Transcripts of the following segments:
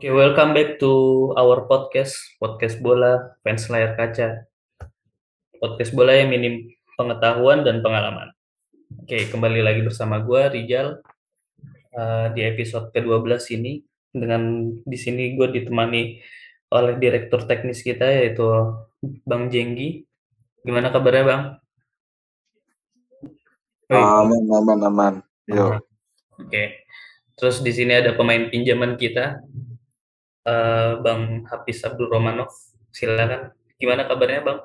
Oke, welcome back to our podcast, podcast bola, fans layar kaca. Podcast bola yang minim pengetahuan dan pengalaman. Oke, kembali lagi bersama gue, Rijal, uh, di episode ke-12 ini. Dengan di sini gue ditemani oleh direktur teknis kita, yaitu Bang Jenggi. Gimana kabarnya, Bang? Aman, aman, aman. Yo. Oke. Terus di sini ada pemain pinjaman kita, uh, Bang Hafiz Abdul Romanov. Silakan. Gimana kabarnya, Bang?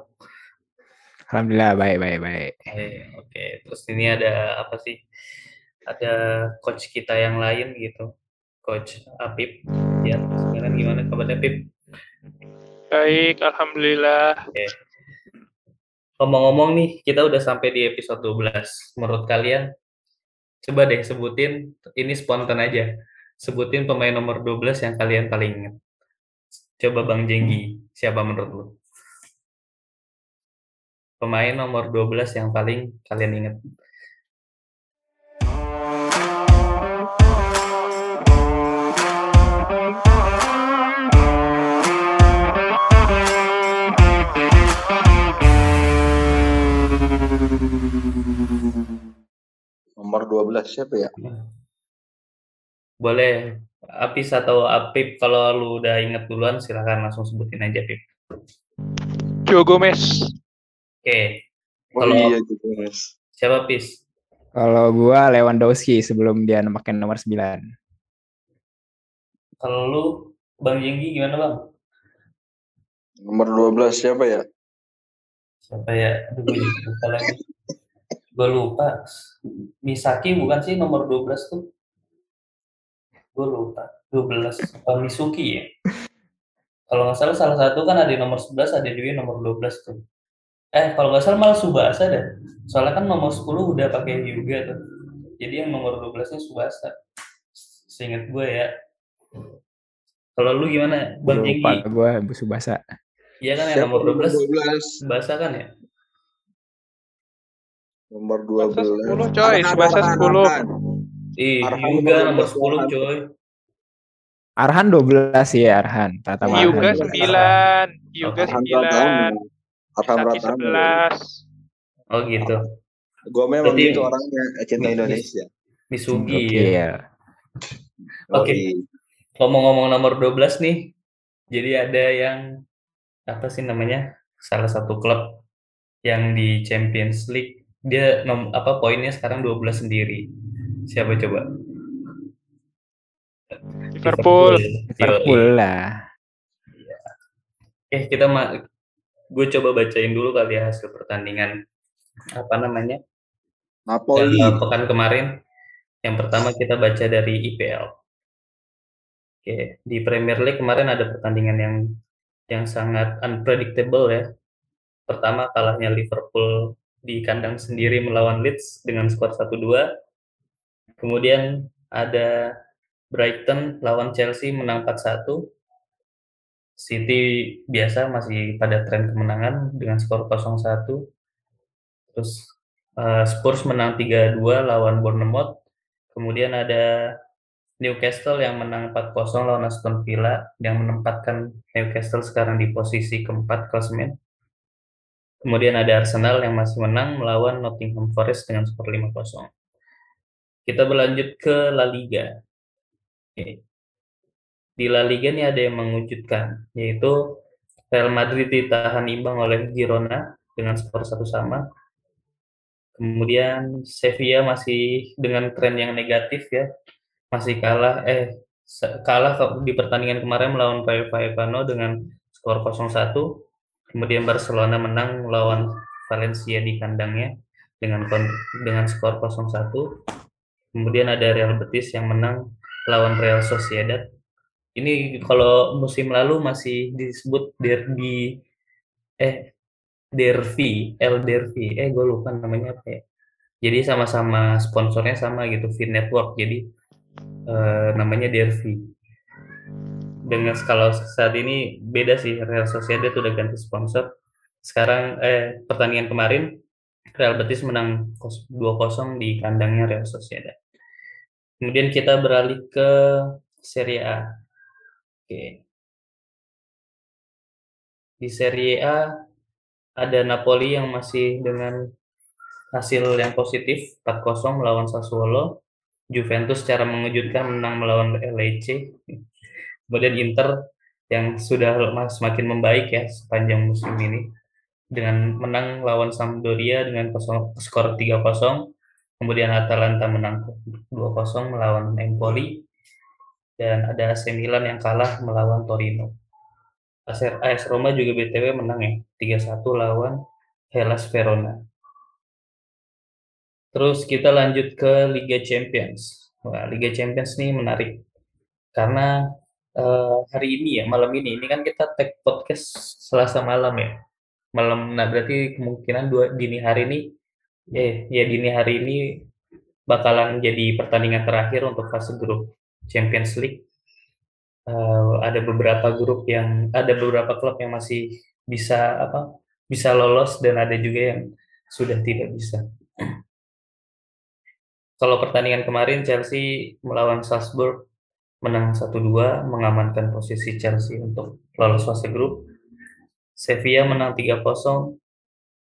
Alhamdulillah baik baik baik. Oke, oke. Terus ini ada apa sih? Ada coach kita yang lain gitu, coach Apip. Ya, sekarang gimana kabarnya Pip? Baik, alhamdulillah. Oke. Ngomong-ngomong nih, kita udah sampai di episode 12. Menurut kalian, coba deh sebutin, ini spontan aja. Sebutin pemain nomor 12 yang kalian paling ingat. Coba Bang Jenggi, siapa menurut lu? Pemain nomor 12 yang paling kalian ingat. Nomor 12 siapa ya? Boleh Apis atau Apip kalau lu udah inget duluan silahkan langsung sebutin aja Pip. Joe Gomez. Oke. Oh Kalau- iya gitu, Mas. Siapa Pis? Kalau gua Lewandowski sebelum dia pakai nomor 9. Kalau lu Bang Jenggi gimana Bang? Nomor 12 siapa ya? Siapa ya? Aduh, gue juga lupa lagi. Gue lupa. Misaki bukan sih nomor 12 tuh? Gue lupa. 12. Oh, Misuki ya? Kalau nggak salah salah satu kan ada di nomor 11, ada juga nomor 12 tuh. Eh, kalau nggak salah malah Subasa deh. Soalnya kan nomor 10 udah pakai Hyuga tuh. Jadi yang nomor 12-nya Subasa. Seingat gue ya. Kalau lu gimana, Bang Lupa Jenggi? gua Bu Subasa. Iya kan yang nomor 12 12? Subasa kan ya? Nomor Subasa 12. 10 coy, Subasa 10. Ih, Arhan Hyuga nomor nomor 12, 10 Arhan. coy. Arhan 12 ya Arhan. Tata Arhan. 9, Hyuga Arham 9, Pratama. Arham Saki Pratama. 11. Oh gitu. Gue memang Berarti- gitu orangnya, cinta Indonesia. Misugi Oke ya. ya. Oke. Yoi. Ngomong-ngomong nomor 12 nih. Jadi ada yang apa sih namanya? Salah satu klub yang di Champions League dia nom, apa poinnya sekarang 12 sendiri. Siapa coba? Liverpool. Liverpool lah. Eh kita ma gue coba bacain dulu kali ya hasil pertandingan apa namanya? Napoli. Eh, pekan kemarin. Yang pertama kita baca dari IPL. Oke, di Premier League kemarin ada pertandingan yang yang sangat unpredictable ya. Pertama kalahnya Liverpool di kandang sendiri melawan Leeds dengan skor 1-2. Kemudian ada Brighton lawan Chelsea menang 4-1. City biasa masih pada tren kemenangan dengan skor 0-1. Terus eh, Spurs menang 3-2 lawan Bournemouth. Kemudian ada Newcastle yang menang 4-0 lawan Aston Villa yang menempatkan Newcastle sekarang di posisi keempat klasemen. Kemudian ada Arsenal yang masih menang melawan Nottingham Forest dengan skor 5-0. Kita berlanjut ke La Liga. Di La Liga nih ada yang mengejutkan, yaitu Real Madrid ditahan imbang oleh Girona dengan skor satu sama. Kemudian Sevilla masih dengan tren yang negatif ya, masih kalah eh kalah di pertandingan kemarin melawan Vallecano dengan skor 0-1. Kemudian Barcelona menang melawan Valencia di kandangnya dengan dengan skor 0-1. Kemudian ada Real Betis yang menang lawan Real Sociedad. Ini kalau musim lalu masih disebut derby eh Derby, El Derby. Eh gue lupa namanya apa ya. Jadi sama-sama sponsornya sama gitu, Feed Network. Jadi eh, namanya Derby. Dengan skala saat ini beda sih, Real Sociedad udah ganti sponsor. Sekarang eh pertandingan kemarin Real Betis menang kos- 2-0 di kandangnya Real Sociedad. Kemudian kita beralih ke Serie A. Oke. Di Serie A ada Napoli yang masih dengan hasil yang positif 4-0 melawan Sassuolo. Juventus secara mengejutkan menang melawan Lecce. Kemudian Inter yang sudah semakin membaik ya sepanjang musim ini dengan menang lawan Sampdoria dengan skor 3-0. Kemudian Atalanta menang 2-0 melawan Empoli dan ada AC Milan yang kalah melawan Torino. AS Roma juga BTW menang ya 3-1 lawan Hellas Verona. Terus kita lanjut ke Liga Champions. Wah, Liga Champions nih menarik karena uh, hari ini ya malam ini ini kan kita tag podcast Selasa malam ya malam nah berarti kemungkinan dua dini hari ini ya, ya dini hari ini bakalan jadi pertandingan terakhir untuk fase grup Champions League uh, ada beberapa grup yang ada beberapa klub yang masih bisa apa bisa lolos dan ada juga yang sudah tidak bisa. Kalau pertandingan kemarin Chelsea melawan Salzburg menang 1-2 mengamankan posisi Chelsea untuk lolos fase grup. Sevilla menang 3-0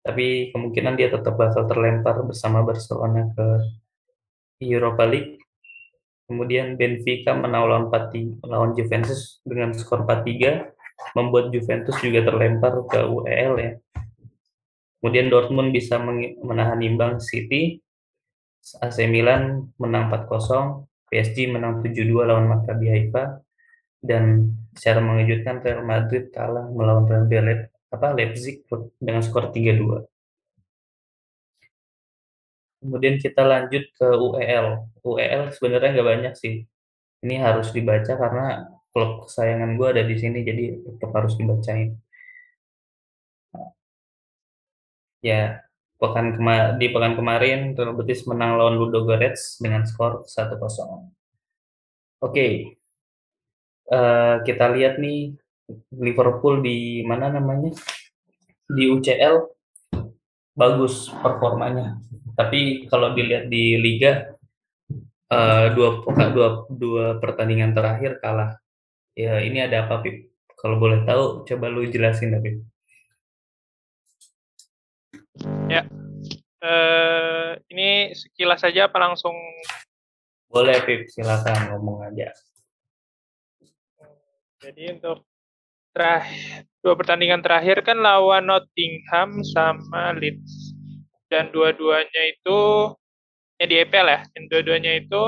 tapi kemungkinan dia tetap bakal terlempar bersama Barcelona ke Europa League. Kemudian Benfica menang lawan 4 lawan Juventus dengan skor 4-3 membuat Juventus juga terlempar ke UEL ya. Kemudian Dortmund bisa menahan imbang City AC Milan menang 4-0, PSG menang 7-2 lawan Maccabi Haifa, dan secara mengejutkan Real Madrid kalah melawan Real Belet, apa Leipzig dengan skor 3-2. Kemudian kita lanjut ke UEL. UEL sebenarnya nggak banyak sih. Ini harus dibaca karena klub kesayangan gue ada di sini, jadi tetap harus dibacain. Ya, pekan kema di pekan kemarin Real Betis menang lawan Ludogorets dengan skor 1-0. Oke, okay. uh, eh, kita lihat nih Liverpool di mana namanya di UCL bagus performanya. Tapi kalau dilihat di Liga uh, dua dua dua pertandingan terakhir kalah. Ya ini ada apa Pip? Kalau boleh tahu coba lu jelasin Pip. Ya. Uh, ini sekilas saja apa langsung? Boleh, Pip. Silakan ngomong aja. Jadi untuk terakhir, dua pertandingan terakhir kan lawan Nottingham sama Leeds. Dan dua-duanya itu ya di EPL ya. Dan dua-duanya itu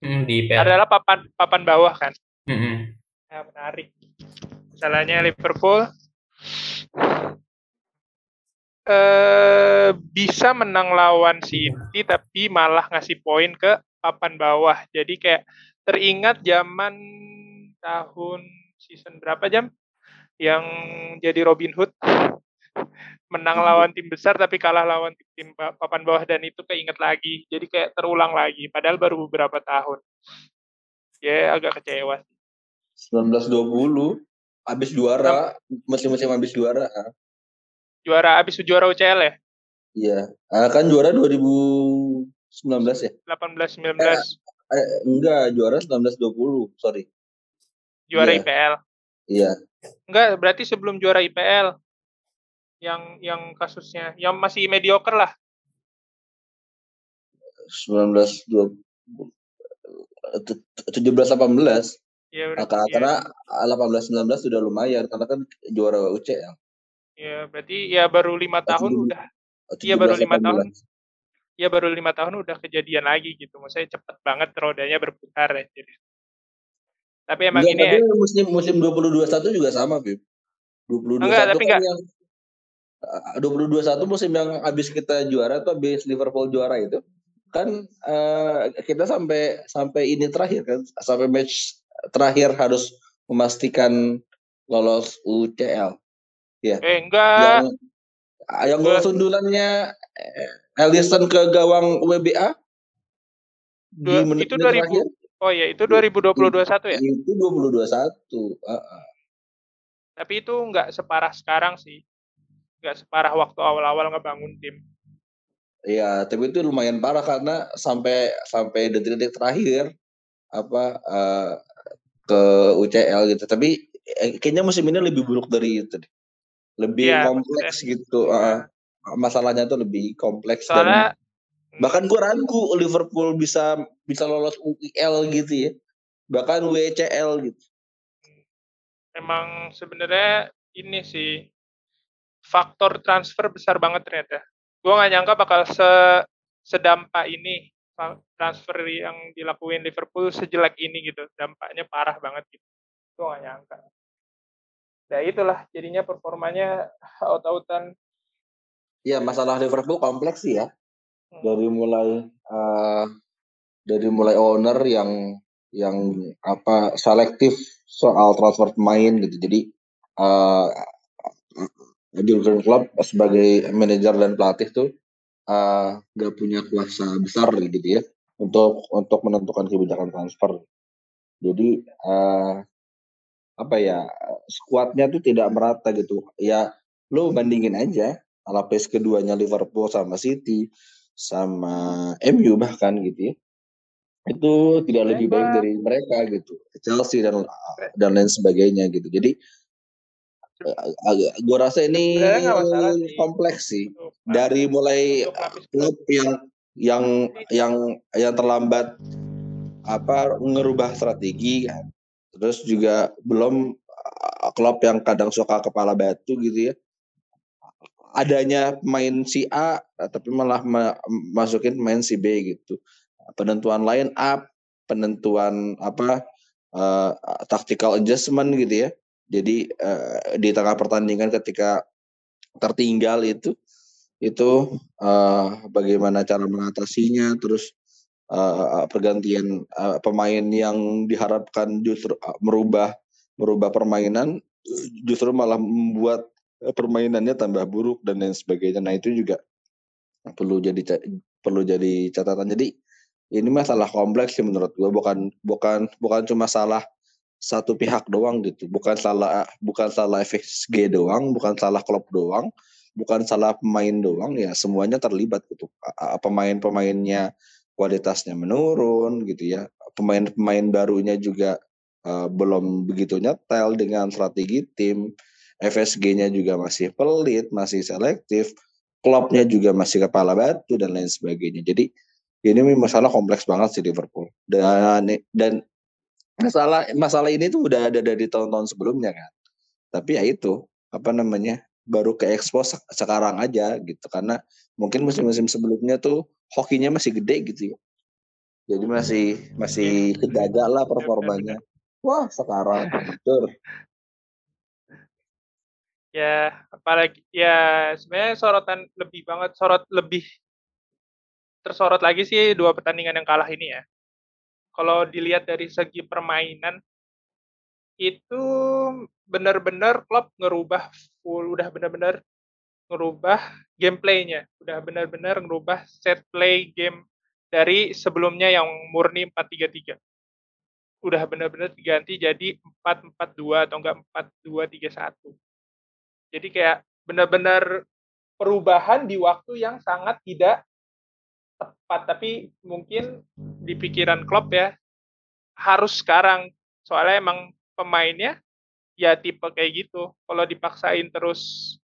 hmm, di EPL. adalah papan papan bawah kan. Mm -hmm. Nah, menarik. Misalnya Liverpool eh, bisa menang lawan City tapi malah ngasih poin ke papan bawah. Jadi kayak teringat zaman tahun season berapa jam yang jadi Robin Hood menang lawan tim besar tapi kalah lawan tim, tim papan bawah dan itu keinget lagi. Jadi kayak terulang lagi padahal baru beberapa tahun. Ya agak kecewa sih. 1920 habis juara, musim-musim habis juara juara abis juara UCL ya? Iya. Ah, kan juara 2019 ya? 18 19. Eh, eh, enggak, juara 19 20, sorry. Juara iya. IPL. Iya. Enggak, berarti sebelum juara IPL. Yang yang kasusnya yang masih mediocre lah. 19 20 17 18. Iya, nah, karena iya. 18 19 sudah lumayan karena kan juara UCL. Ya berarti ya baru lima tahun udah. Iya baru lima tahun. Iya baru lima tahun udah kejadian lagi gitu. Maksudnya cepet banget rodanya berputar ya. Jadi. Tapi emang Enggak, ini. Tapi ya, musim musim dua puluh dua satu juga sama, Bib. Dua puluh dua satu kan yang dua puluh dua satu musim yang habis kita juara tuh habis Liverpool juara itu kan uh, kita sampai sampai ini terakhir kan sampai match terakhir harus memastikan lolos UCL. Ya. Eh enggak. Yang, yang gol sundulannya Ellison ke gawang WBA di menit, itu 2000 terakhir. Oh iya, itu 2021 ya? Itu 2021. Uh -uh. Tapi itu enggak separah sekarang sih. Enggak separah waktu awal-awal ngebangun tim. Iya, tapi itu lumayan parah karena sampai sampai detik-detik terakhir apa uh, ke UCL gitu. Tapi eh, kayaknya musim ini lebih buruk dari itu deh. Lebih ya, kompleks maksudnya. gitu. Uh, masalahnya tuh lebih kompleks Soalnya, dan bahkan gue ragu Liverpool bisa bisa lolos UCL gitu ya. Bahkan WCL gitu. Emang sebenarnya ini sih faktor transfer besar banget ternyata. Gue nggak nyangka bakal se sedampak ini transfer yang dilakuin Liverpool sejelek ini gitu. Dampaknya parah banget gitu. Gue gak nyangka. Nah itulah jadinya performanya out-outan. Iya masalah Liverpool kompleks sih ya. Dari mulai uh, dari mulai owner yang yang apa selektif soal transfer pemain gitu. Jadi uh, Jurgen Klopp sebagai manajer dan pelatih tuh uh, punya kuasa besar gitu ya untuk untuk menentukan kebijakan transfer. Jadi uh, apa ya skuadnya tuh tidak merata gitu. Ya lo bandingin aja lapis keduanya Liverpool sama City sama MU bahkan gitu ya. Itu tidak lebih baik dari mereka gitu. Chelsea dan dan lain sebagainya gitu. Jadi gue rasa ini kompleks sih dari mulai klub yang yang yang yang terlambat apa ngerubah strategi kan terus juga belum klub yang kadang suka kepala batu gitu ya adanya main si A tapi malah masukin main si B gitu. Penentuan line up penentuan apa uh, tactical adjustment gitu ya. Jadi uh, di tengah pertandingan ketika tertinggal itu itu uh, bagaimana cara mengatasinya terus uh, pergantian uh, pemain yang diharapkan justru uh, merubah merubah permainan justru malah membuat permainannya tambah buruk dan lain sebagainya. Nah itu juga perlu jadi perlu jadi catatan. Jadi ini masalah kompleks sih menurut gue bukan bukan bukan cuma salah satu pihak doang gitu. Bukan salah bukan salah FSG doang bukan salah klub doang bukan salah pemain doang ya semuanya terlibat gitu. Pemain-pemainnya kualitasnya menurun gitu ya. Pemain-pemain barunya juga uh, belum begitu nyetel dengan strategi tim FSG-nya juga masih pelit masih selektif klubnya juga masih kepala batu dan lain sebagainya. Jadi ini masalah kompleks banget sih Liverpool. Dan dan masalah masalah ini tuh udah ada dari tahun-tahun sebelumnya kan. Tapi ya itu apa namanya baru ke expose sekarang aja gitu. Karena mungkin musim-musim sebelumnya tuh hokinya masih gede gitu ya. Jadi masih masih kejaga lah performanya. Wah sekarang betul ya apalagi ya sebenarnya sorotan lebih banget sorot lebih tersorot lagi sih dua pertandingan yang kalah ini ya. Kalau dilihat dari segi permainan itu benar-benar klub ngerubah full udah benar-benar ngerubah gameplaynya udah benar-benar ngerubah set play game dari sebelumnya yang murni 4-3-3 udah benar-benar diganti jadi 4-4-2 atau enggak 4-2-3-1 jadi kayak benar-benar perubahan di waktu yang sangat tidak tepat. Tapi mungkin di pikiran klub ya harus sekarang. Soalnya emang pemainnya ya tipe kayak gitu. Kalau dipaksain terus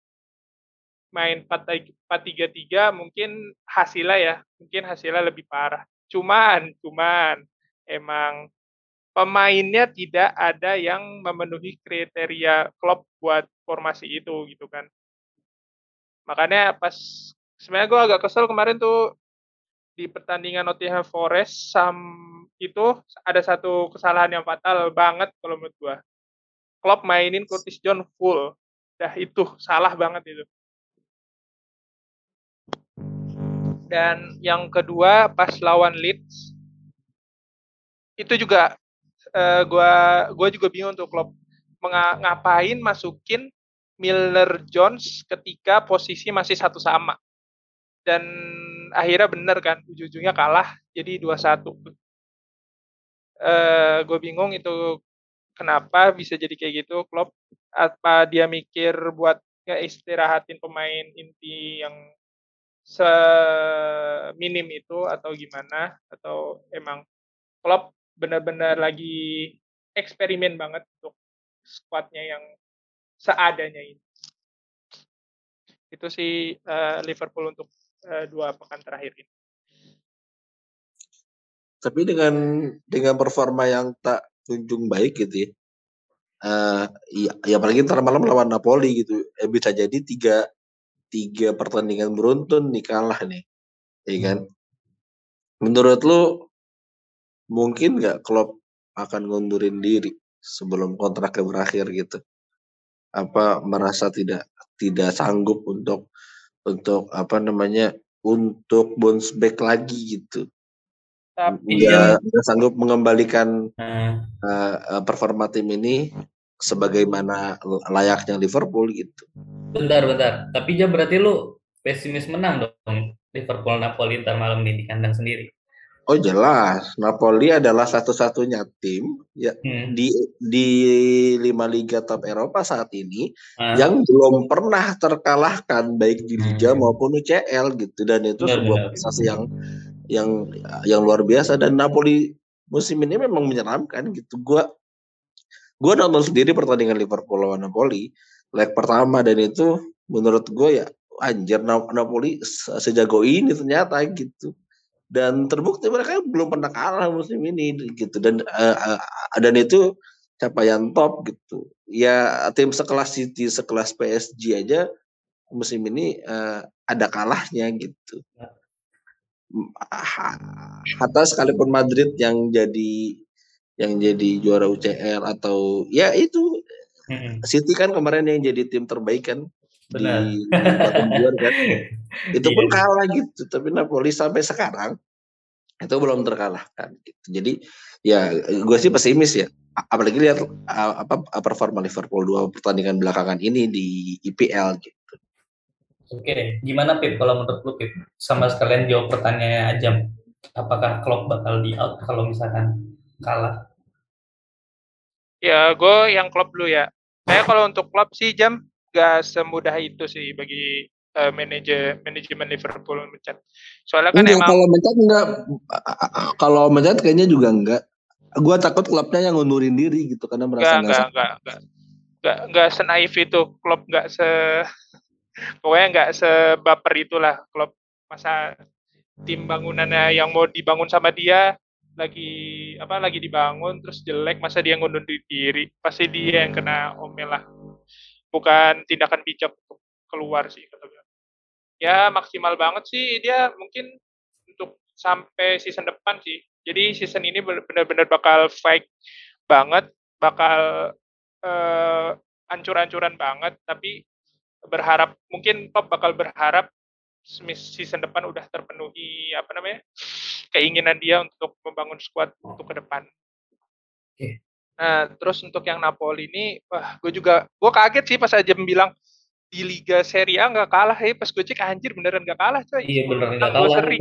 main 4-3-3 mungkin hasilnya ya mungkin hasilnya lebih parah. Cuman cuman emang pemainnya tidak ada yang memenuhi kriteria klub buat formasi itu gitu kan makanya pas sebenarnya gue agak kesel kemarin tuh di pertandingan Nottingham Forest sam itu ada satu kesalahan yang fatal banget kalau menurut gua. Klopp mainin Curtis John full. Dah itu salah banget itu. Dan yang kedua pas lawan Leeds itu juga uh, gua juga bingung untuk Klopp ngapain masukin Milner Jones ketika posisi masih satu sama. Dan akhirnya bener kan ujung-ujungnya kalah jadi 2-1 uh, gue bingung itu kenapa bisa jadi kayak gitu Klopp apa dia mikir buat istirahatin pemain inti yang seminim itu atau gimana? Atau emang Klopp benar-benar lagi eksperimen banget untuk squadnya yang seadanya ini. Itu sih uh, Liverpool untuk uh, dua pekan terakhir ini. Tapi dengan dengan performa yang tak kunjung baik gitu ya. Uh, ya, ya apalagi ntar malam lawan Napoli gitu. Eh, bisa jadi tiga tiga pertandingan beruntun nih kalah nih. Ya kan? Menurut lu mungkin nggak Klopp akan ngundurin diri sebelum kontraknya berakhir gitu? Apa merasa tidak tidak sanggup untuk untuk apa namanya untuk bounce back lagi gitu? Tapi nggak, nggak sanggup mengembalikan hmm. uh, performa tim ini sebagaimana layaknya Liverpool gitu. Bentar, bentar. Tapi ya berarti lu pesimis menang dong Liverpool Napoli ntar malam ini di kandang sendiri. Oh jelas, Napoli adalah satu-satunya tim ya hmm. di di lima liga top Eropa saat ini hmm. yang belum pernah terkalahkan baik di liga hmm. maupun UCL gitu dan itu benar, sebuah prestasi yang yang yang luar biasa dan Napoli musim ini memang menyeramkan gitu. Gua gua nonton sendiri pertandingan Liverpool lawan Napoli leg pertama dan itu menurut gue ya anjir Napoli sejago ini ternyata gitu dan terbukti mereka belum pernah kalah musim ini gitu. Dan uh, uh, dan itu capaian top gitu. Ya tim sekelas City sekelas PSG aja musim ini uh, ada kalahnya gitu. Hatta sekalipun Madrid yang jadi yang jadi juara UCL atau ya itu City kan kemarin yang jadi tim terbaik kan Benar. di Batuan kan. Itu pun yeah. kalah gitu, tapi Napoli sampai sekarang itu belum terkalahkan gitu. Jadi ya gue sih pesimis ya. Apalagi lihat apa performa Liverpool dua pertandingan belakangan ini di IPL gitu. Oke, gimana Pip kalau menurut lu Pip? Sama sekalian jawab pertanyaannya aja. Apakah Klopp bakal di out kalau misalkan kalah? Ya, gue yang Klopp dulu ya. Saya kalau untuk Klopp sih jam gak semudah itu sih bagi uh, manajer manajemen Liverpool mencat. Soalnya kan enggak, emang kalau mencat enggak kalau mencat kayaknya juga enggak. Gua takut klubnya yang ngundurin diri gitu karena merasa enggak enggak enggak, enggak enggak enggak senaif itu klub enggak se pokoknya enggak sebaper itulah klub masa tim bangunannya yang mau dibangun sama dia lagi apa lagi dibangun terus jelek masa dia ngundur diri pasti dia yang kena omel lah bukan tindakan bijak untuk keluar sih kata gue. Ya maksimal banget sih dia mungkin untuk sampai season depan sih. Jadi season ini benar-benar bakal fight banget, bakal uh, ancur-ancuran banget. Tapi berharap mungkin top bakal berharap season depan udah terpenuhi apa namanya keinginan dia untuk membangun squad untuk ke depan. Oke. Nah, terus untuk yang Napoli ini, wah, gue juga, gue kaget sih pas aja bilang di Liga Serie A nggak kalah ya, pas gue cek anjir beneran nggak kalah coy. Iya beneran nggak kalah. Seri.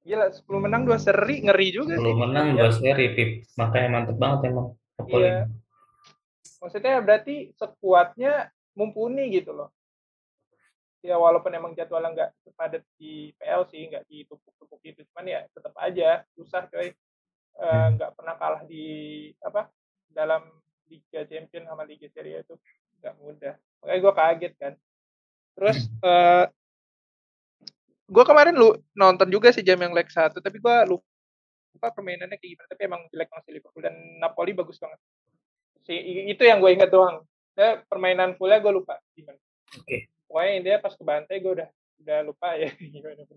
Gila, 10 menang dua seri, ngeri juga 10 sih. menang dua seri, Pip. Makanya mantep banget emang. Napoli. Iya. Maksudnya berarti sekuatnya mumpuni gitu loh. Ya walaupun emang jadwalnya nggak sepadat di PL sih, nggak ditumpuk-tumpuk gitu, cuman ya tetap aja susah coy. Eh, nggak uh, pernah kalah di apa dalam Liga Champion sama Liga Serie itu nggak mudah. Makanya gue kaget kan. Terus uh, hmm. eh, gue kemarin lu nonton juga sih jam yang leg satu, tapi gue lupa permainannya kayak gimana. Tapi emang jelek masih Liverpool dan Napoli bagus banget. Si itu yang gue inget doang. Ya, permainan fullnya gue lupa gimana. Oke. Okay. Pokoknya intinya pas ke bantai gue udah udah lupa ya gimana Oke,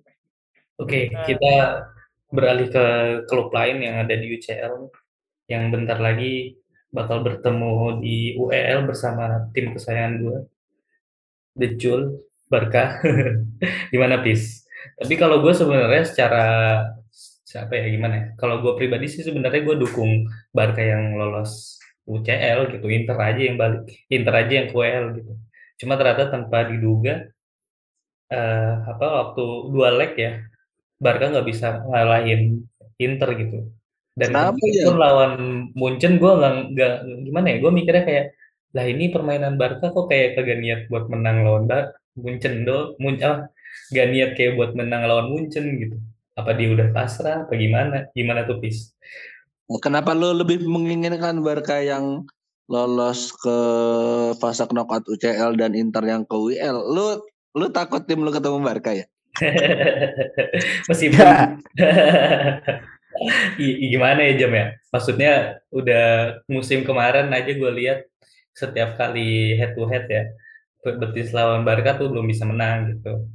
okay, nah, kita beralih ke klub lain yang ada di UCL yang bentar lagi bakal bertemu di UEL bersama tim kesayangan gue, The Jul, Barca. gimana, Pis? Tapi kalau gue sebenarnya secara siapa ya gimana ya? Kalau gue pribadi sih sebenarnya gue dukung Barca yang lolos UCL gitu, Inter aja yang balik, Inter aja yang ke UEL gitu. Cuma ternyata tanpa diduga uh, apa waktu dua leg ya, Barca nggak bisa ngalahin Inter gitu dan Kenapa ya? lawan Munchen gue nggak nggak gimana ya gue mikirnya kayak lah ini permainan Barca kok kayak kagak niat buat menang lawan Bar Munchen do Mun ah, gak niat kayak buat menang lawan Munchen gitu apa dia udah pasrah apa gimana gimana tuh pis kenapa lo lebih menginginkan Barca yang lolos ke fase knockout UCL dan Inter yang ke UEL? Lu lu takut tim lu ketemu Barca ya? Meskipun gimana ya Jam ya? Maksudnya udah musim kemarin aja gue lihat setiap kali head to head ya, Betis lawan Barca tuh belum bisa menang gitu.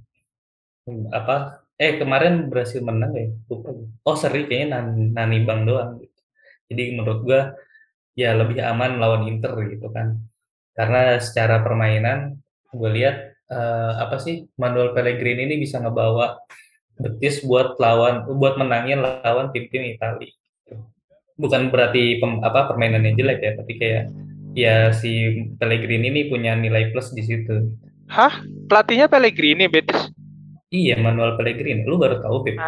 Apa? Eh kemarin berhasil menang ya? Lupa. Oh seri kayaknya Nani Bang doang. Gitu. Jadi menurut gue ya lebih aman lawan Inter gitu kan. Karena secara permainan gue lihat uh, apa sih Manuel Pellegrini ini bisa ngebawa Betis buat lawan buat menangin lawan tim-tim Italia. Bukan berarti pem, apa permainannya jelek ya, tapi kayak ya si Pellegrini ini punya nilai plus di situ. Hah? Pelatihnya Pellegrini Betis? Iya, Manuel Pellegrini. Lu baru tahu, Pip.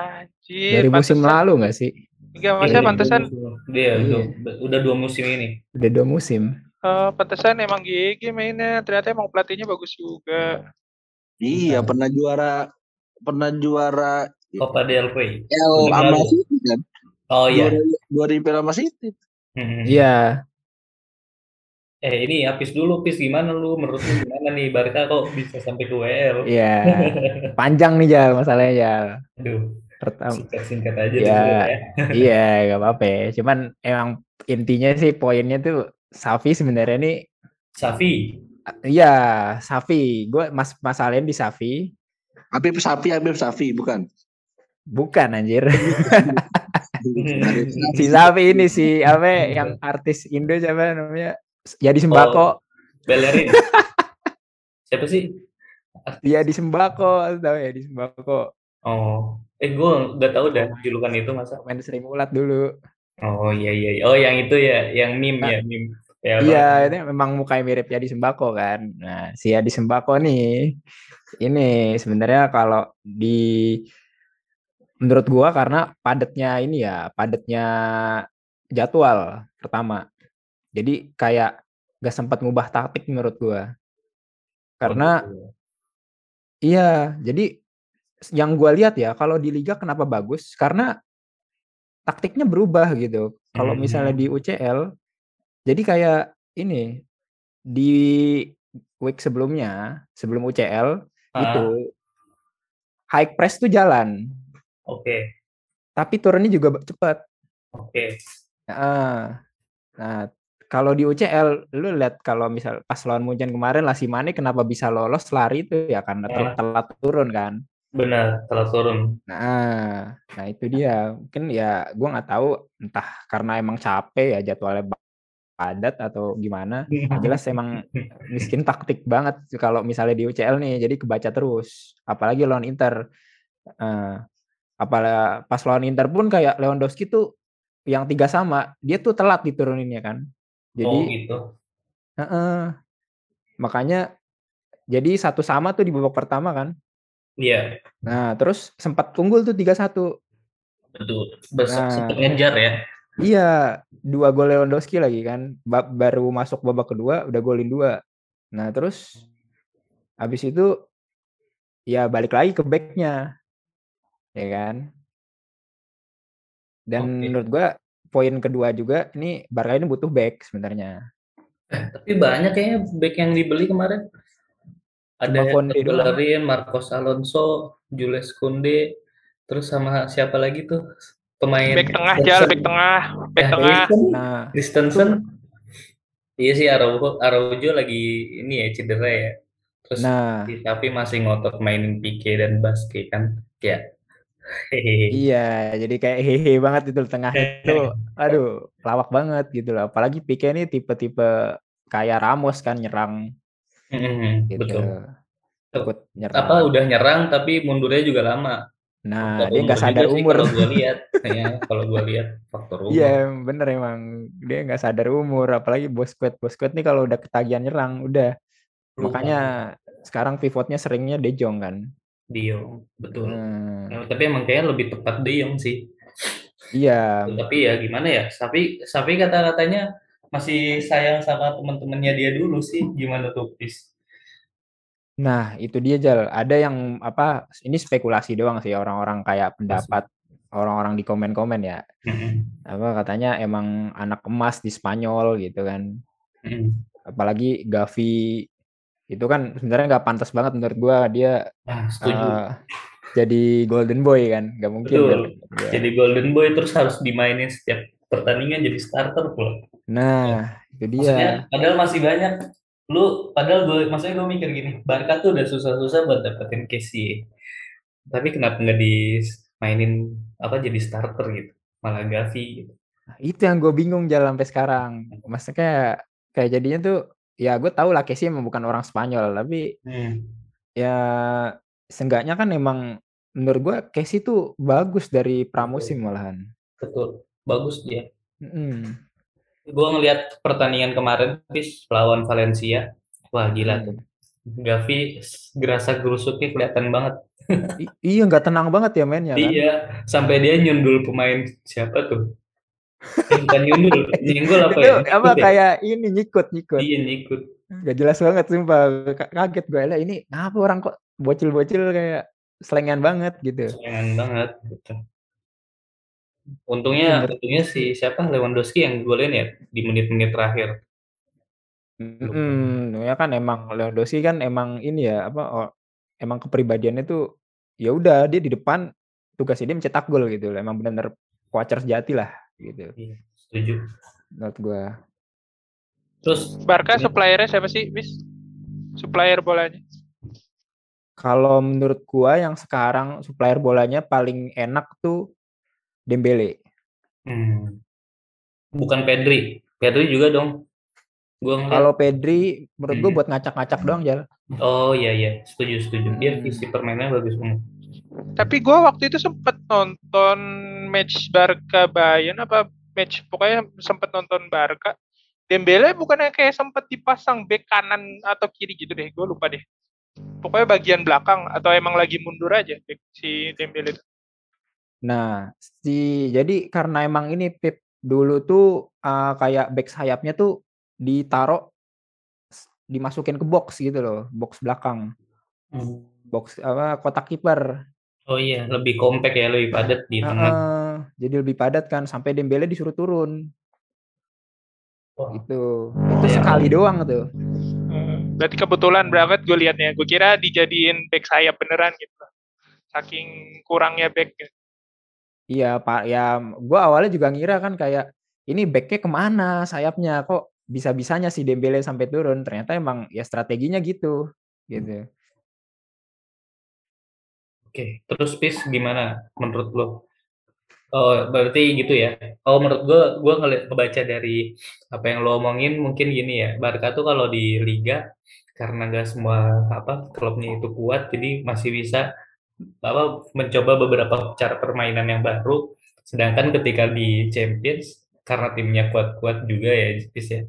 Dari musim lalu nggak sih? Enggak, maksudnya pantesan. Dia iya. udah, udah dua musim ini. Udah dua musim. Uh, pantesan emang GG mainnya. Ternyata emang pelatihnya bagus juga. Iya, pernah juara pernah juara Copa del Rey. El sama City kan? Oh iya. Dua di sama City. Hmm. Iya. Eh ini habis dulu Pis gimana lu menurut lu gimana nih Barca kok bisa sampai ke WL? Iya. Panjang nih Jal masalahnya Jal. Aduh. Pertama. Singkat-singkat aja ya, ya. iya, gak apa-apa ya. Cuman emang intinya sih poinnya tuh Safi sebenarnya nih Safi. Iya, Safi. Gue mas masalahnya di Safi. Habib Safi, Habib Safi, bukan? Bukan anjir. si Safi ini si apa yang artis Indo siapa namanya? Jadi Sembako. Oh, Belerin. siapa sih? Dia di Sembako, tahu ya di Sembako. Oh, eh gue nggak tahu dah julukan itu masa. Main Sri Mulat dulu. Oh iya iya. Oh yang itu ya, yang meme nah, ya meme. Ya, iya, ini memang mukanya mirip Yadi Sembako kan. Nah, si Yadi Sembako nih, ini sebenarnya kalau di menurut gua karena padatnya ini ya, padatnya jadwal pertama. Jadi kayak gak sempat ngubah taktik menurut gua. Karena oh, iya, jadi yang gua lihat ya kalau di liga kenapa bagus karena taktiknya berubah gitu. Kalau misalnya di UCL jadi kayak ini di week sebelumnya, sebelum UCL uh. itu high press tuh jalan. Oke. Okay. Tapi turunnya juga cepat. Oke. Okay. Nah, nah kalau di UCL lu lihat kalau misal pas lawan Munchen kemarin lah si Mane kenapa bisa lolos lari itu ya karena telat, telat turun kan. Benar, telat turun. Nah, nah itu dia. Mungkin ya gua nggak tahu entah karena emang capek ya jadwalnya padat atau gimana. Nah, jelas emang miskin taktik banget kalau misalnya di UCL nih, jadi kebaca terus. Apalagi lawan Inter. Uh, apalagi pas lawan Inter pun kayak Lewandowski tuh yang tiga sama, dia tuh telat dituruninnya kan. Jadi, oh gitu. Uh -uh. Makanya jadi satu sama tuh di babak pertama kan. Iya. Nah, terus sempat unggul tuh tiga satu Betul. Besok nah, sempat ngejar ya. Iya, dua gol Lewandowski lagi kan. baru masuk babak kedua udah golin dua. Nah, terus habis itu ya balik lagi ke backnya. Ya kan? Dan okay. menurut gua poin kedua juga ini Barca ini butuh back sebenarnya. Tapi banyak kayaknya back yang dibeli kemarin. Ada Bellerin, Marcos Alonso, Jules Kounde, terus sama siapa lagi tuh pemain back tengah jal back tengah back ya, tengah. Nah. Christensen. Iya sih Araujo Araujo lagi ini ya cedera ya. Terus nah. tapi masih ngotot mainin Pique dan Basque kan ya. Iya jadi kayak hehe banget itu tengah itu. Aduh lawak banget gitu loh. Apalagi Pique ini tipe-tipe kayak Ramos kan nyerang. Mm, gitu. betul. Takut nyerang. apa udah nyerang tapi mundurnya juga lama Nah, dia nggak sadar umur. Kalau gue lihat, ya, kalau gue lihat faktor umur. Iya, bener emang. Dia nggak sadar umur, apalagi bos bos Bosquet nih kalau udah ketagihan nyerang, udah. Lupa. Makanya sekarang pivotnya seringnya De Jong kan. Jong, betul. Hmm. Nah, tapi emang kayaknya lebih tepat De Jong sih. Iya. Tapi ya gimana ya? Tapi Sapi kata-katanya masih sayang sama teman-temannya dia dulu sih. Gimana tuh, Pis? Nah, itu dia Jal. Ada yang apa? Ini spekulasi doang sih orang-orang kayak pendapat orang-orang di komen-komen ya. Mhm. Apa katanya emang anak emas di Spanyol gitu kan. Mhm. Apalagi Gavi itu kan sebenarnya nggak pantas banget menurut gua dia Ah, setuju. uh, jadi golden boy kan, nggak mungkin Betul. kan. Ya. Jadi golden boy terus harus dimainin setiap pertandingan jadi starter pula. Nah, itu Maksudnya dia. padahal masih banyak lu padahal gue maksudnya gue mikir gini Barca tuh udah susah-susah buat dapetin Casey tapi kenapa nggak dimainin apa jadi starter gitu malah Gavi gitu Nah, Itu yang gue bingung jalan sampai sekarang. Maksudnya kayak kayak jadinya tuh ya gue tahu lah Casey emang bukan orang Spanyol tapi hmm. ya seenggaknya kan emang menurut gue Casey tuh bagus dari pramusim malahan. betul bagus dia Mm-mm. Gue ngelihat pertandingan kemarin bis lawan Valencia wah gila tuh Hmm. Gavi gerasa gerusuknya kelihatan banget I- iya nggak tenang banget ya mainnya kan. iya sampai dia nyundul pemain siapa tuh eh, bukan nyundul nyenggol apa ya apa ya? kayak ini nyikut nyikut. iya nyikut Gak jelas banget sumpah. Ka- Kaget gue lah ini apa orang kok bocil-bocil kayak selengan banget gitu. Sayang banget gitu. Untungnya Bener. untungnya si siapa Lewandowski yang golin ya di menit-menit terakhir. Mm, ya kan emang Lewandowski kan emang ini ya apa oh, emang kepribadiannya tuh ya udah dia di depan tugasnya dia mencetak gol gitu loh. Emang benar-benar voucher sejati lah gitu Iya, setuju. menurut gua. Terus Barca suppliernya siapa sih, Bis? Supplier bolanya. Kalau menurut gua yang sekarang supplier bolanya paling enak tuh Dembele. hmm, bukan Pedri. Pedri juga dong. Gua ngeliat. Kalau Pedri menurut gua Hmm. buat ngacak-ngacak doang Jal. Oh iya iya, setuju setuju. Dia Hmm. visi permainannya bagus banget. Tapi gue waktu itu sempet nonton match Barca Bayern apa match pokoknya sempet nonton Barca. Dembele bukannya kayak sempet dipasang back kanan atau kiri gitu deh, gue lupa deh. Pokoknya bagian belakang atau emang lagi mundur aja si Dembele itu. Nah, si jadi karena emang ini Pep dulu tuh uh, kayak back sayapnya tuh ditaruh s- dimasukin ke box gitu loh, box belakang, Hmm. box apa kotak kiper. Oh iya, lebih kompak ya, lebih padat di tengah. Heeh, jadi lebih padat kan sampai Dembele disuruh turun. Wah, Itu. Itu Iya. sekali doang tuh. Hmm, Berarti kebetulan banget gue liatnya. Gue kira dijadiin back sayap beneran gitu. Saking kurangnya back. Iya, Pak. Ya, gua awalnya juga ngira kan kayak ini backnya ke mana sayapnya kok bisa-bisanya si Dembele sampai turun. Ternyata emang ya strateginya gitu, gitu. Oke, terus Pis gimana menurut lo? Oh, berarti gitu ya. Oh, menurut gua ngeliat kebaca dari apa yang lo omongin mungkin gini ya. Barca tuh kalau di liga karena nggak semua apa klubnya itu kuat, jadi masih bisa apa mencoba beberapa cara permainan yang baru. Sedangkan ketika di Champions karena timnya kuat-kuat juga ya, Pis ya.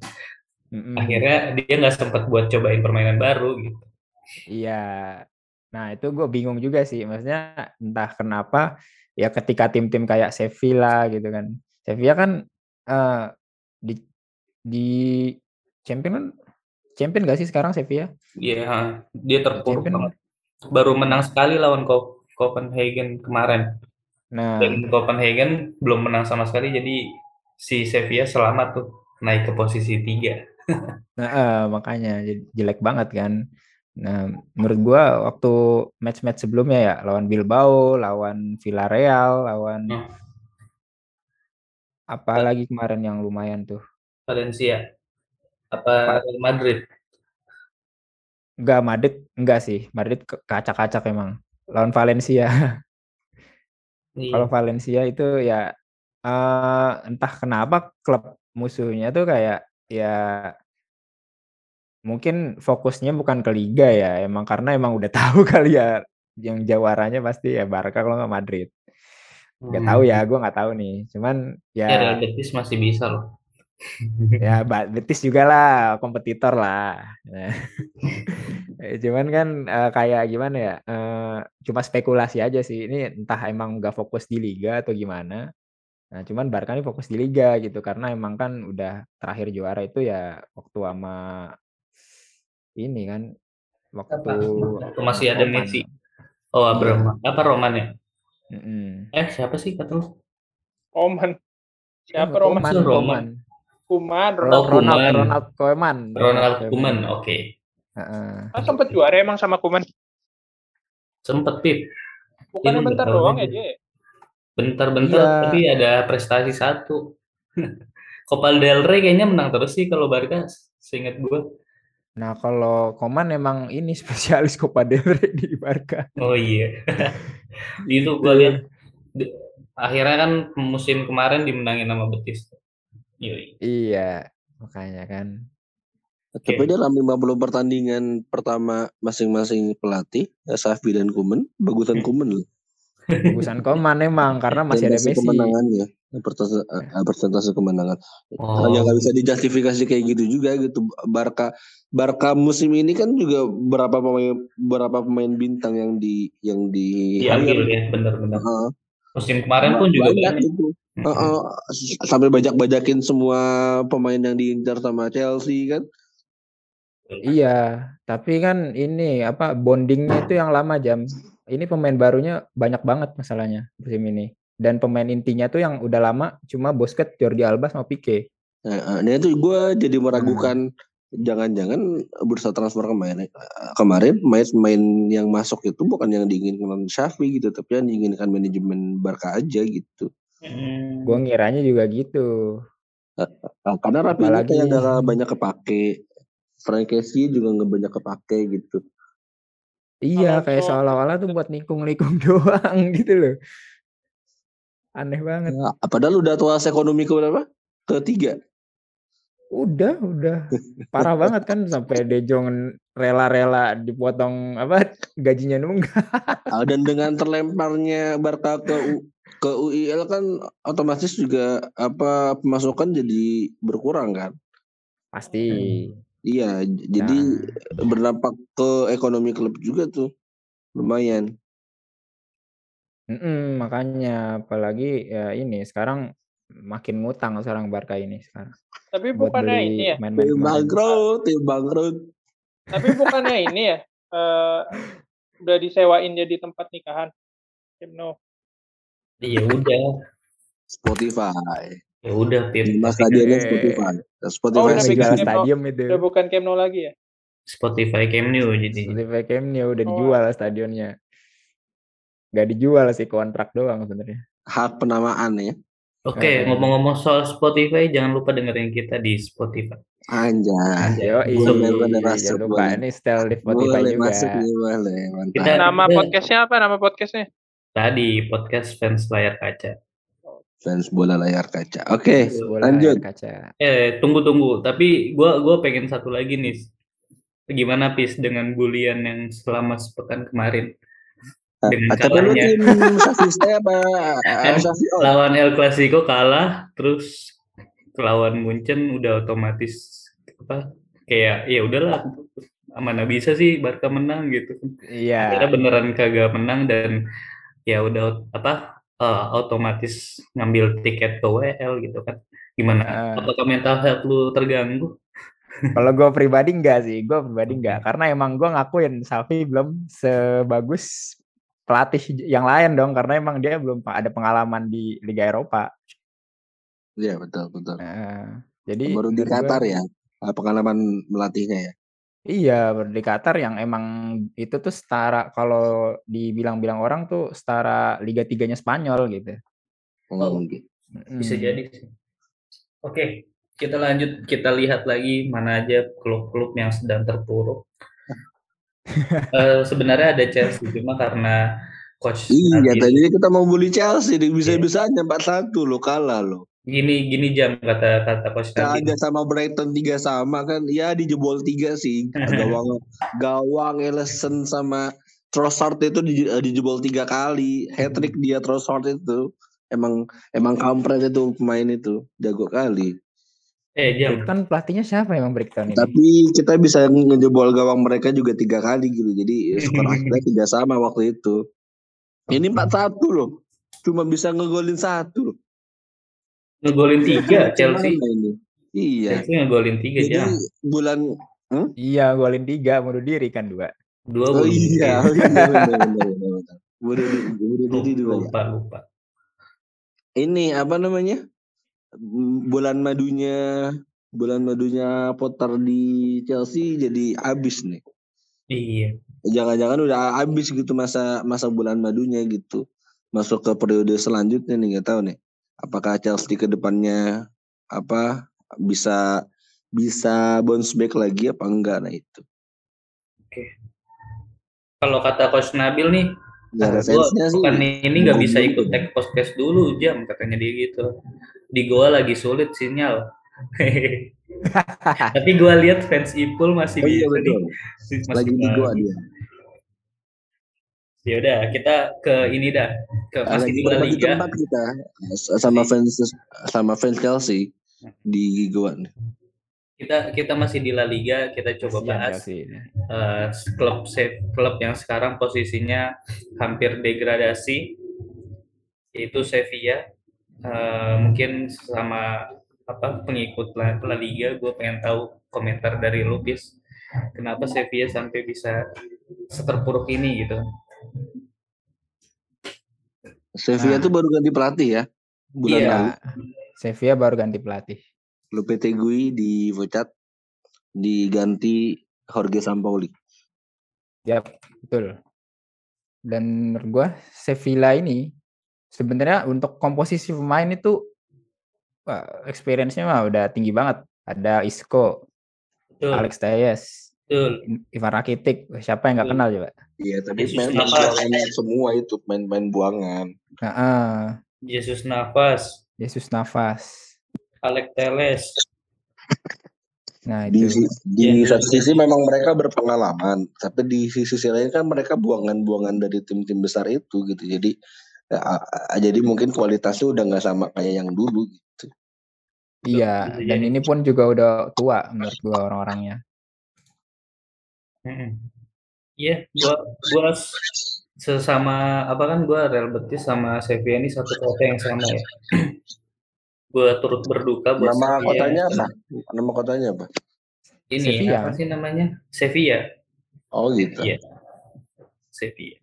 Mm-mm. Akhirnya dia nggak sempat buat cobain permainan baru gitu. Iya. Nah, itu gue bingung juga sih. Maksudnya entah kenapa ya ketika tim-tim kayak Sevilla gitu kan. Sevilla kan eh, di di champion kan champion gak sih sekarang Sevilla? Iya, dia terpuruk Champion. banget. Baru menang sekali lawan Co- Copenhagen kemarin. Nah, Dan Copenhagen belum menang sama sekali, jadi si Sevilla selamat tuh naik ke posisi tiga. nah eh, makanya jelek banget kan. Nah, menurut gua waktu match-match sebelumnya ya lawan Bilbao, lawan Villarreal, lawan Hmm. apa lagi kemarin yang lumayan tuh. Valencia apa Real Madrid? Enggak Madrid, enggak sih. Madrid kacak-kacak emang. Lawan Valencia. Iya. Kalau Valencia itu ya eh, entah kenapa klub musuhnya tuh kayak ya mungkin fokusnya bukan ke liga ya, emang karena emang udah tahu kali ya yang jawaranya pasti ya Barca kalau nggak Madrid. Nggak tahu ya, gue nggak tahu nih. Cuman Ya ya Real Betis masih bisa loh. Ya Betis juga lah kompetitor lah. Nah, eh, Cuman kan eh, kayak gimana ya? eh, cuma spekulasi aja sih. Ini entah emang nggak fokus di liga atau gimana. Nah, cuman Barca ini fokus di liga gitu karena emang kan udah terakhir juara itu ya waktu sama ini kan waktu Apa? Waktu masih ada Roman. Messi. Oh, Abraham. Apa Roman ya? Mm-hmm. Eh siapa sih kata lu? Oman. Siapa oh, Roman? Roman. Roman. Kuman, Ronald, Ronald, Ronald Koeman. Ronald Kuman, oke. Okay. Uh, ah, sempet juara emang sama Kuman? Sempet, Pip. Bukan bentar doang ya? Bentar-bentar, iya. tapi ada prestasi satu. Copa del Rey kayaknya menang terus sih kalau Barca, seingat gue. Nah, kalau Koman emang ini spesialis Copa del Rey di Barca. Oh iya. Itu gue lihat akhirnya kan musim kemarin dimenangin sama Betis. Yui. Iya, makanya kan. Okay. Tapi dalam 50 pertandingan pertama masing-masing pelatih, Safi dan Kuman, bagusan hmm. Kuman loh. Bagusan Kuman emang karena masih ada Messi. Kemenangannya, persentase, eh, persentase kemenangan. Oh. Yang nggak bisa dijustifikasi kayak gitu juga gitu. Barca Barca musim ini kan juga berapa pemain berapa pemain bintang yang di yang di diambil ya benar-benar. Uh, musim kemarin pun juga banyak itu. Uh, uh, sampai bajak-bajakin semua pemain yang diincar sama Chelsea kan. Iya, tapi kan ini apa bondingnya itu yang lama jam. Ini pemain barunya banyak banget masalahnya musim ini. Dan pemain intinya tuh yang udah lama cuma Busquets, Jordi Alba sama Pique. Nah, nah itu gue jadi meragukan hmm. Jangan-jangan bursa transfer kemarin kemarin main-main yang masuk itu bukan yang diinginkan Xavi gitu, tapi yang diinginkan manajemen Barca aja gitu. Hmm. Gue ngiranya juga gitu. Nah, karena Rapi ini kayak gak banyak kepake. Frank Casey juga gak banyak kepake gitu. Iya, kayak seolah-olah tuh buat nikung-nikung doang gitu loh. Aneh banget. Ya, padahal udah tua ekonomi ke berapa? Ketiga. Udah, udah. Parah banget kan sampai De Jong rela-rela dipotong apa gajinya nunggak. Dan dengan terlemparnya Barca ke ke UIL kan otomatis juga apa pemasukan jadi berkurang kan? Pasti. Iya, jadi nah. berdampak ke ekonomi klub juga tuh. Lumayan. Mm-mm, makanya apalagi ya ini sekarang makin ngutang sekarang Barca ini sekarang. Tapi bukannya ini ya? Main -main tim bangkrut, tim bangkrut. Tapi bukannya ini ya? Uh, udah disewain jadi tempat nikahan. Tim no. Iya udah. Spotify. Ya udah, Pip. Mas stadionnya Spotify. Spotify oh, udah bikin stadium itu. Udah bukan Camp Nou lagi ya? Spotify Camp Nou jadi. Spotify Camp Nou udah oh. dijual stadionnya. Gak dijual sih kontrak doang sebenarnya. Hak penamaan ya. Oke, okay, ngomong-ngomong soal Spotify, jangan lupa dengerin kita di Spotify. Anjay. Yo, iya, jangan lupa ini style di Spotify boleh, juga. Masuk, boleh, Kita, nama podcastnya apa? Nama podcastnya? Tadi podcast fans layar kaca. Fans bola layar kaca. Oke, okay, lanjut. Kaca. Eh, tunggu tunggu. Tapi gua gua pengen satu lagi nih. Gimana pis dengan bulian yang selama sepekan kemarin? Dengan kalahnya. apa? Lawan El Clasico kalah, terus lawan Munchen udah otomatis apa? Kayak ya udahlah mana bisa sih Barca menang gitu. Iya. Kita beneran kagak menang dan ya udah apa uh, otomatis ngambil tiket ke WL gitu kan gimana uh, apakah mental health lu terganggu kalau gue pribadi enggak sih gue pribadi enggak karena emang gue ngakuin Safi belum sebagus pelatih yang lain dong karena emang dia belum ada pengalaman di Liga Eropa iya betul betul uh, jadi baru di Qatar ya pengalaman melatihnya ya Iya, di Qatar yang emang itu tuh setara kalau dibilang-bilang orang tuh setara Liga Tiganya Spanyol gitu. Oh, gitu. Bisa jadi sih. Oke, kita lanjut kita lihat lagi mana aja klub-klub yang sedang terpuruk. Uh, sebenarnya ada Chelsea cuma karena coach Iya, tadi kita mau bully Chelsea bisa-bisanya empat satu lo kalah lo gini gini jam kata kata coach aja sama Brighton tiga sama kan? Ya dijebol tiga sih. Gawang gawang Ellison sama Trossard itu di, eh, dijebol tiga kali. Hat trick dia Trossard itu. Emang emang kampret itu pemain itu. Jago kali eh jam kan pelatihnya siapa emang Brighton ini tapi kita bisa ngejebol gawang mereka juga tiga kali gitu jadi skor akhirnya tiga sama waktu itu ini empat satu loh cuma bisa ngegolin satu loh ngegolin tiga Chelsea. Iya. Chelsea ngegolin tiga jam. Bulan hmm? Iya, golin tiga, bunuh diri kan dua. Dua oh iya, iya Bunuh diri, bunuh diri dulu. Lupa, lupa. Ini apa namanya? Bulan madunya bulan madunya Potter di Chelsea jadi habis nih. Iya. Jangan-jangan udah habis gitu masa masa bulan madunya gitu. Masuk ke periode selanjutnya nih nggak tahu nih. Apakah Chelsea ke depannya apa bisa bisa bounce back lagi apa enggak nah itu. Oke. Kalau kata Coach Nabil nih, Ya, nah, sih. Bukan ini nggak bisa ikut tag podcast dulu jam katanya dia gitu. Di goa lagi sulit sinyal. Tapi gue lihat fans Ipul masih oh, iya, betul. nih. Masih Lagi di gua dia. Ya udah, kita ke ini dah. Ke masih di La Liga. kita sama fans sama fans Chelsea di gua nih. Kita kita masih di La Liga, kita coba bahas uh, klub klub yang sekarang posisinya hampir degradasi yaitu Sevilla. Uh, mungkin sama apa pengikut La, La Liga gue pengen tahu komentar dari Lupis kenapa Sevilla sampai bisa seterpuruk ini gitu Sevilla nah. tuh baru ganti pelatih ya bulan iya. lalu Sevilla baru ganti pelatih Lopetegui di Vocat diganti Jorge Sampaoli ya betul dan menurut gue Sevilla ini sebenarnya untuk komposisi pemain itu experience-nya mah udah tinggi banget. Ada Isco, Betul. Alex Betul. Ivan Rakitic. Siapa yang nggak kenal coba? Iya, tapi main semua itu main-main buangan. Uh -uh. Yesus Nafas. Yesus Nafas. Alex Teles. Nah, itu. Di, di ya, satu sisi memang mereka berpengalaman, tapi di sisi lain kan mereka buangan-buangan dari tim-tim besar itu gitu. Jadi ya, jadi mungkin kualitasnya udah nggak sama kayak yang dulu. Gitu. Iya, dan ini pun juga udah tua menurut gua orang-orangnya. Iya, gua gua sesama apa kan gua Real Betis sama Sevilla ini satu kota yang sama ya. Gua turut berduka buat Nama Sevilla. kotanya apa? Nama kotanya apa? Ini Sevilla. apa sih namanya? Sevilla. Oh gitu. Iya. Sevilla.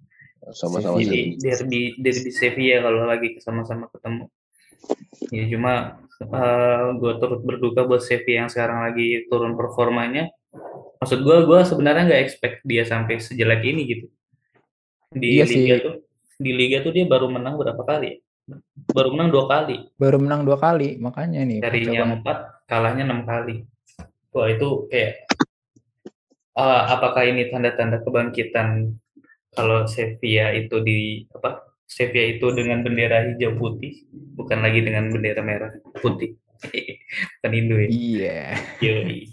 Sama-sama Sevilla. Derby derby Sevilla kalau lagi sama-sama ketemu. Ya cuma uh, eh, gue turut berduka buat Sevi yang sekarang lagi turun performanya. Maksud gue, gue sebenarnya nggak expect dia sampai sejelek ini gitu. Di iya liga sih. tuh, di liga tuh dia baru menang berapa kali? Baru menang dua kali. Baru menang dua kali, makanya nih. Darinya empat, kalahnya enam kali. Wah itu kayak uh, apakah ini tanda-tanda kebangkitan kalau Sevilla itu di apa Sevilla itu dengan bendera hijau putih, bukan lagi dengan bendera merah putih. bukan Indo ya. Iya. Yeah.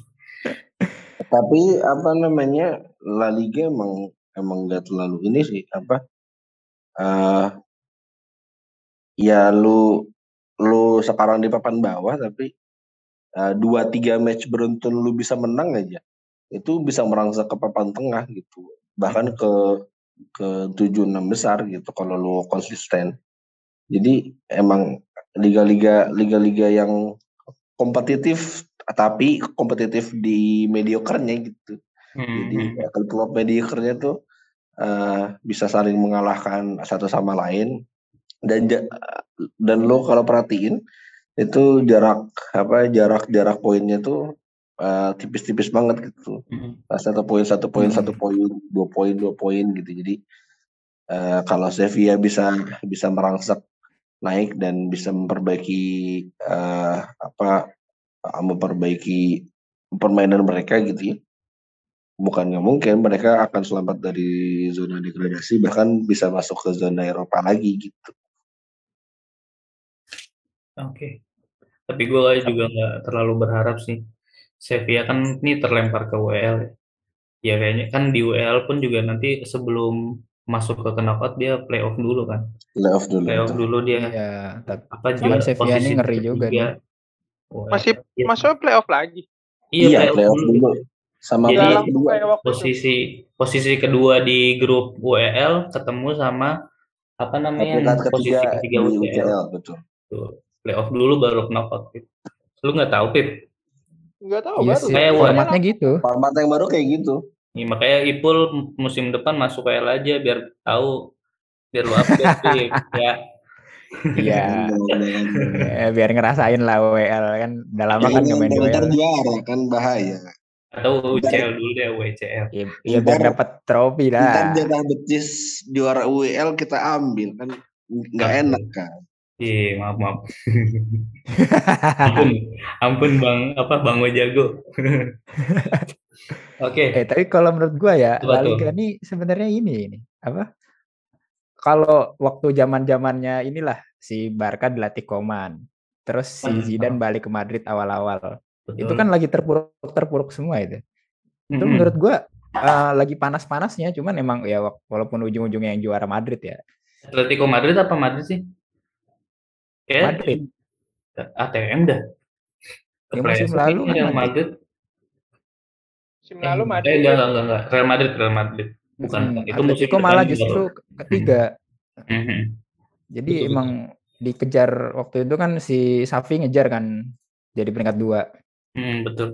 Tapi apa namanya La Liga emang emang nggak terlalu ini sih apa? Uh, ya lu lu sekarang di papan bawah tapi uh, dua tiga match beruntun lu bisa menang aja itu bisa merangsek ke papan tengah gitu bahkan ke ke tujuh enam besar gitu kalau lu konsisten. Jadi emang liga-liga liga-liga yang kompetitif tapi kompetitif di mediokernya gitu. Hmm. Jadi hmm. ya, klub mediokernya tuh uh, bisa saling mengalahkan satu sama lain dan dan lo kalau perhatiin itu jarak apa jarak jarak poinnya tuh uh, tipis-tipis banget gitu. Mm-hmm. Satu poin, satu poin, mm-hmm. satu poin, dua poin, dua poin gitu. Jadi uh, kalau Sevilla bisa bisa merangsek naik dan bisa memperbaiki uh, apa memperbaiki permainan mereka gitu ya bukan nggak mungkin mereka akan selamat dari zona degradasi bahkan bisa masuk ke zona Eropa lagi gitu. Oke, okay. tapi gue juga nggak terlalu berharap sih Sevilla kan ini terlempar ke WL ya. Ya kayaknya kan di WL pun juga nanti sebelum masuk ke knockout dia playoff dulu kan. Playoff dulu. Playoff dulu dia. Iya, apa juga Sevilla ini ngeri juga dia. Masih ya. masuk playoff lagi. Iya, iya playoff, playoff dulu. Sama Jadi, kedua. posisi posisi kedua di grup WL ketemu sama apa namanya posisi ketiga WL. betul. Tuh, playoff dulu baru knockout. Lu nggak tahu Pip? Enggak tahu iya baru. Kayak formatnya gitu. Format yang baru kayak gitu. Ya, makanya Ipul musim depan masuk KL aja biar tahu biar lu update ya Iya. ya, biar ngerasain lah WL kan udah lama kan Jangan main ntar WL. juara kan bahaya. atau UCL dulu deh WCL Iya, ya, biar Ntar- dapat trofi Ntar lah. jatah betis juara UEL kita ambil kan nggak enak kan. Iya maaf maaf ampun ampun bang apa bang Wajago oke Eh tapi kalau menurut gua ya La. Liga ini sebenarnya ini ini apa? Kalau waktu zaman zamannya inilah si Barca dilatih Koman, terus si Zidane ah. balik ke Madrid awal-awal. Itu kan lagi terpuruk terpuruk semua itu. Itu Mm-mm. menurut gua eh, lagi panas-panasnya, cuman emang ya walaupun ujung-ujungnya yang juara Madrid ya. Atletico Madrid apa Madrid sih Kayak Madrid. ATM dah Ya, musim lalu ini kan Madrid. Madrid Musim Eh, lalu eh, Madrid. enggak, enggak, enggak, enggak. Real Madrid, Real Madrid. Bukan, Mm, itu musim Atletico malah justru ketiga. Mhm. Jadi Betul, emang dikejar waktu itu kan si Safi ngejar kan jadi peringkat dua. Hmm, betul.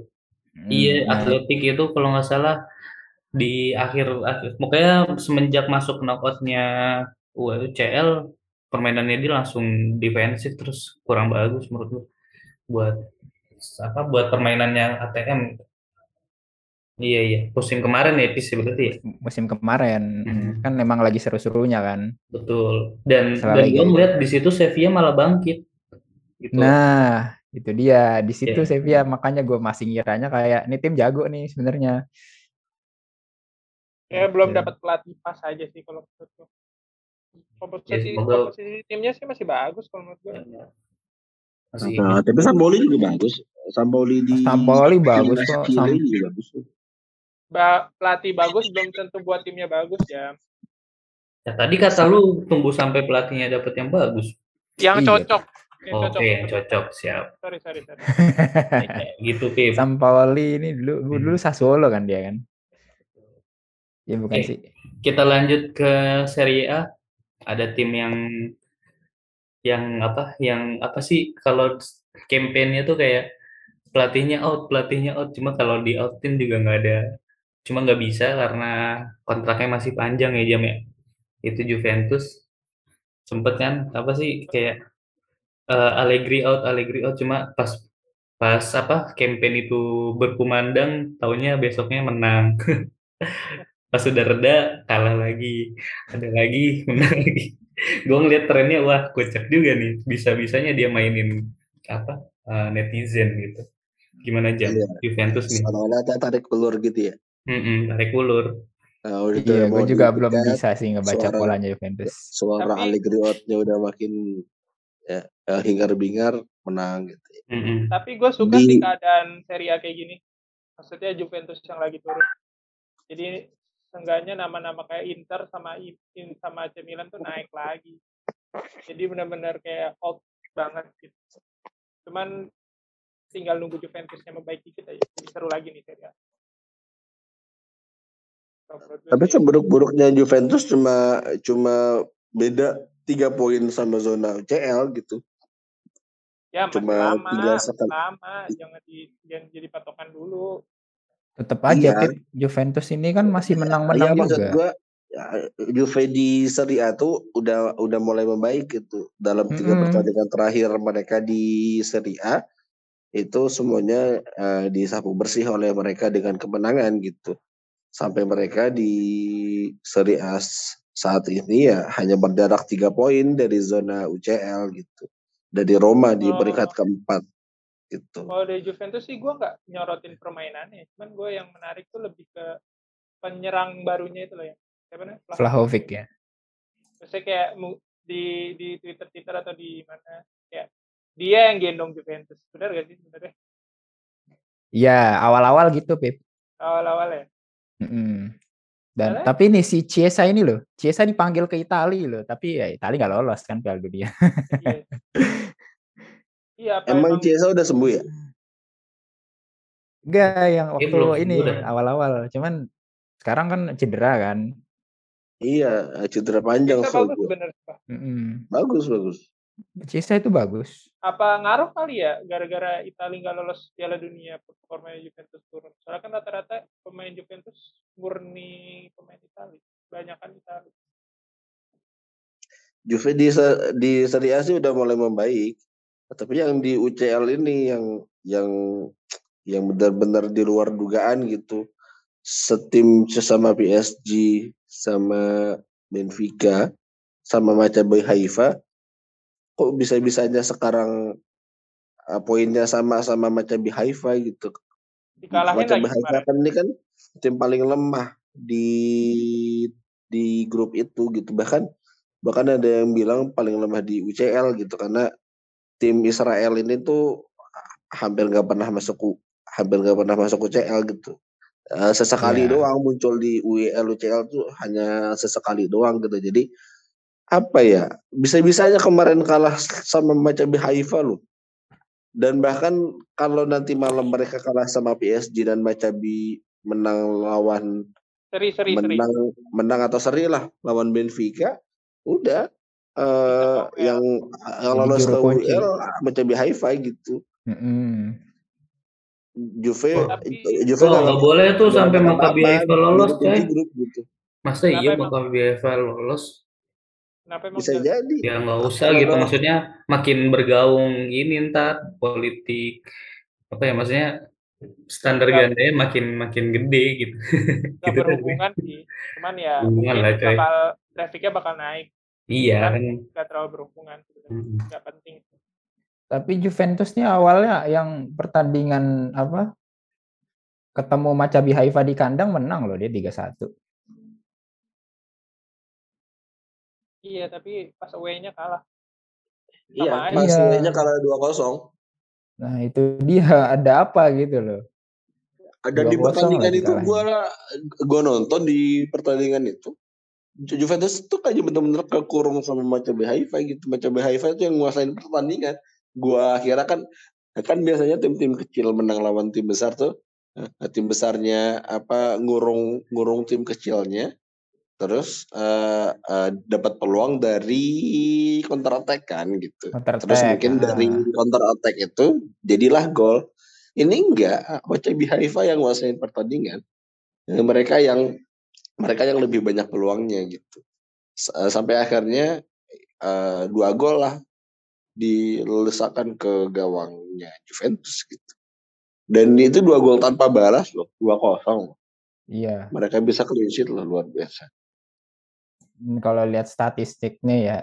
Hmm, Iya, nah, Atletik itu kalau nggak salah di akhir akhir pokoknya semenjak masuk knockoutnya UCL permainannya dia langsung defensif terus kurang bagus menurut gue buat apa buat permainannya ATM. Iya iya, musim kemarin ya Pis berarti ya. musim kemarin Mhm. kan memang lagi seru-serunya kan. Betul. Dan Selalu dan gue melihat di situ Sevilla malah bangkit. Gitu. Nah, itu dia. Di situ Iya. Sevilla makanya gue masih ngiranya kayak ini tim jago nih sebenarnya. Ya belum Gitu. dapat pelatih pas aja sih kalau menurut gue. Komposisi, Ya, komposisi timnya sih masih bagus kalau menurut gue. Masih Nah, tapi Sampoli juga bagus. Sampoli di Sampoli bagus kok. Chile Sam- juga bagus. Ba pelatih bagus belum tentu buat timnya bagus ya. Ya, tadi kata lu tunggu sampai pelatihnya dapet yang bagus. Yang Iya. cocok. Yang Oke, cocok. yang cocok, siap. Sorry, sorry, sorry. Gitu, Pip. Sampaoli ini dulu dulu Sassuolo kan dia kan. Ya bukan Oke. sih. Kita lanjut ke Serie A. Ada tim yang yang apa? Yang apa sih kalau campaign-nya tuh kayak pelatihnya out, pelatihnya out. Cuma kalau di outin juga nggak ada. Cuma nggak bisa karena kontraknya masih panjang ya jam ya. Itu Juventus sempet kan apa sih kayak eh, Allegri out, Allegri out cuma pas pas apa campaign itu berkumandang tahunya besoknya menang pas sudah reda kalah lagi ada lagi menang lagi gue ngeliat trennya wah kocak juga nih bisa bisanya dia mainin apa eh, netizen gitu gimana jam Iya. Juventus nih Seolah-olah ada tarik ulur gitu ya. Mm-mm, tarik ulur Nah, udah Iya, gue juga belum bisa sih ngebaca suara- polanya Juventus. Suara Tapi- Allegri out-nya udah makin ya, eh, hingar-bingar menang gitu. ya. Mm-mm. Tapi gue suka Di- sih keadaan Serie A kayak gini. Maksudnya Juventus yang lagi turun. Jadi seenggaknya nama-nama kayak Inter sama In sama AC Milan tuh naik lagi. Jadi benar-benar kayak old banget gitu. Cuman tinggal nunggu Juventusnya membaiki kita ya. Jadi seru lagi nih Serie A. Tapi sih, seburuk-buruknya Juventus cuma cuma beda tiga poin sama zona UCL gitu. ya cuma lama, masih sekali. lama. Jangan di jangan jadi patokan dulu. Tetap aja Iya. Pip, Juventus ini kan masih menang-menang maksud juga. gua ya, Juve di Serie A tuh udah udah mulai membaik gitu. Dalam tiga Mm-mm. pertandingan terakhir mereka di Serie A itu semuanya eh, disapu bersih oleh mereka dengan kemenangan gitu. Sampai mereka di Serie A saat ini ya hanya berjarak tiga poin dari zona UCL gitu. Dari Roma di Oh. peringkat keempat gitu. Kalau dari Juventus sih gue nggak nyorotin permainannya, cuman gue yang menarik tuh lebih ke penyerang barunya itu loh ya. Siapa namanya? Vlahovic. Vlahovic ya. Maksudnya kayak di di Twitter Twitter atau di mana kayak dia yang gendong Juventus, benar gak sih sebenarnya Iya, awal-awal gitu Pip. awal-awal ya? Mm-mm. Dan Soalnya- tapi nih si Chiesa ini loh, Chiesa dipanggil ke Italia loh, tapi ya Italia nggak lolos kan Piala Dunia. Iya. Iya, Emang emang Chiesa udah sembuh ya? Enggak, yang waktu belum ini awal-awal. Cuman sekarang kan cedera kan. Iya, cedera panjang setahu bagus gua. bener. Pak. Mm-mm. Bagus bagus. Chiesa itu bagus. Apa ngaruh kali ya gara-gara Italia nggak lolos Piala Dunia performa Juventus turun? Soalnya kan rata-rata pemain Juventus murni pemain Italia, banyak kan Italia. Juve di di Serie A sih udah mulai membaik. Tapi yang di UCL ini yang yang yang benar-benar di luar dugaan gitu. Setim sesama PSG sama Benfica sama Maccabi Haifa kok bisa-bisanya sekarang uh, poinnya sama sama Maccabi Haifa gitu. Dikalahin Maccabi Haifa kan ini kan tim paling lemah di di grup itu gitu bahkan bahkan ada yang bilang paling lemah di UCL gitu karena tim Israel ini tuh hampir nggak pernah masuk hampir nggak pernah masuk UCL gitu uh, sesekali yeah. doang muncul di UEL UCL tuh hanya sesekali doang gitu jadi apa ya bisa-bisanya kemarin kalah sama Maccabi Haifa loh dan bahkan kalau nanti malam mereka kalah sama PSG dan Maccabi menang lawan seri, seri, menang seri. menang atau seri lah lawan Benfica udah uh, yang yang lolos ke UEL Maccabi Haifa gitu mm -hmm. Juve oh, tapi, Juve oh, nggak boleh tuh sampai Maccabi Haifa lolos coy gitu. masa iya Maccabi Haifa lolos Kenapa Bisa jadi. Ya nggak usah gitu, maksudnya makin bergaung ini ntar politik apa ya maksudnya standar gak, gandanya makin makin gede gitu. Gak gitu berhubungan sih, cuman ya hubungan lah, coy. bakal trafficnya bakal naik. Iya kan. Gak terlalu berhubungan, hmm. gak penting. Tapi Juventus nih awalnya yang pertandingan apa ketemu Maccabi Haifa di kandang menang loh dia 3-1. Iya, tapi pas away-nya kalah. iya, pas iya. away-nya kalah 2-0. Nah, itu dia ada apa gitu loh. Ada di pertandingan itu gua gua nonton di pertandingan itu. Juventus itu kayak bener-bener kekurung sama Maccabi Haifa gitu. Maccabi Haifa itu yang nguasain pertandingan. Gua kira kan kan biasanya tim-tim kecil menang lawan tim besar tuh. Nah, tim besarnya apa ngurung ngurung tim kecilnya terus uh, uh, dapat peluang dari counter attack kan gitu. Counter terus mungkin ah. dari counter attack itu jadilah gol. Ini enggak, Maccabi Haifa yang nguasain pertandingan. Mereka yang mereka yang lebih banyak peluangnya gitu. Sampai akhirnya uh, dua gol lah dilesakan ke gawangnya Juventus gitu. Dan itu dua gol tanpa balas loh, dua kosong. Iya. Mereka bisa clean sheet loh luar biasa kalau lihat statistiknya ya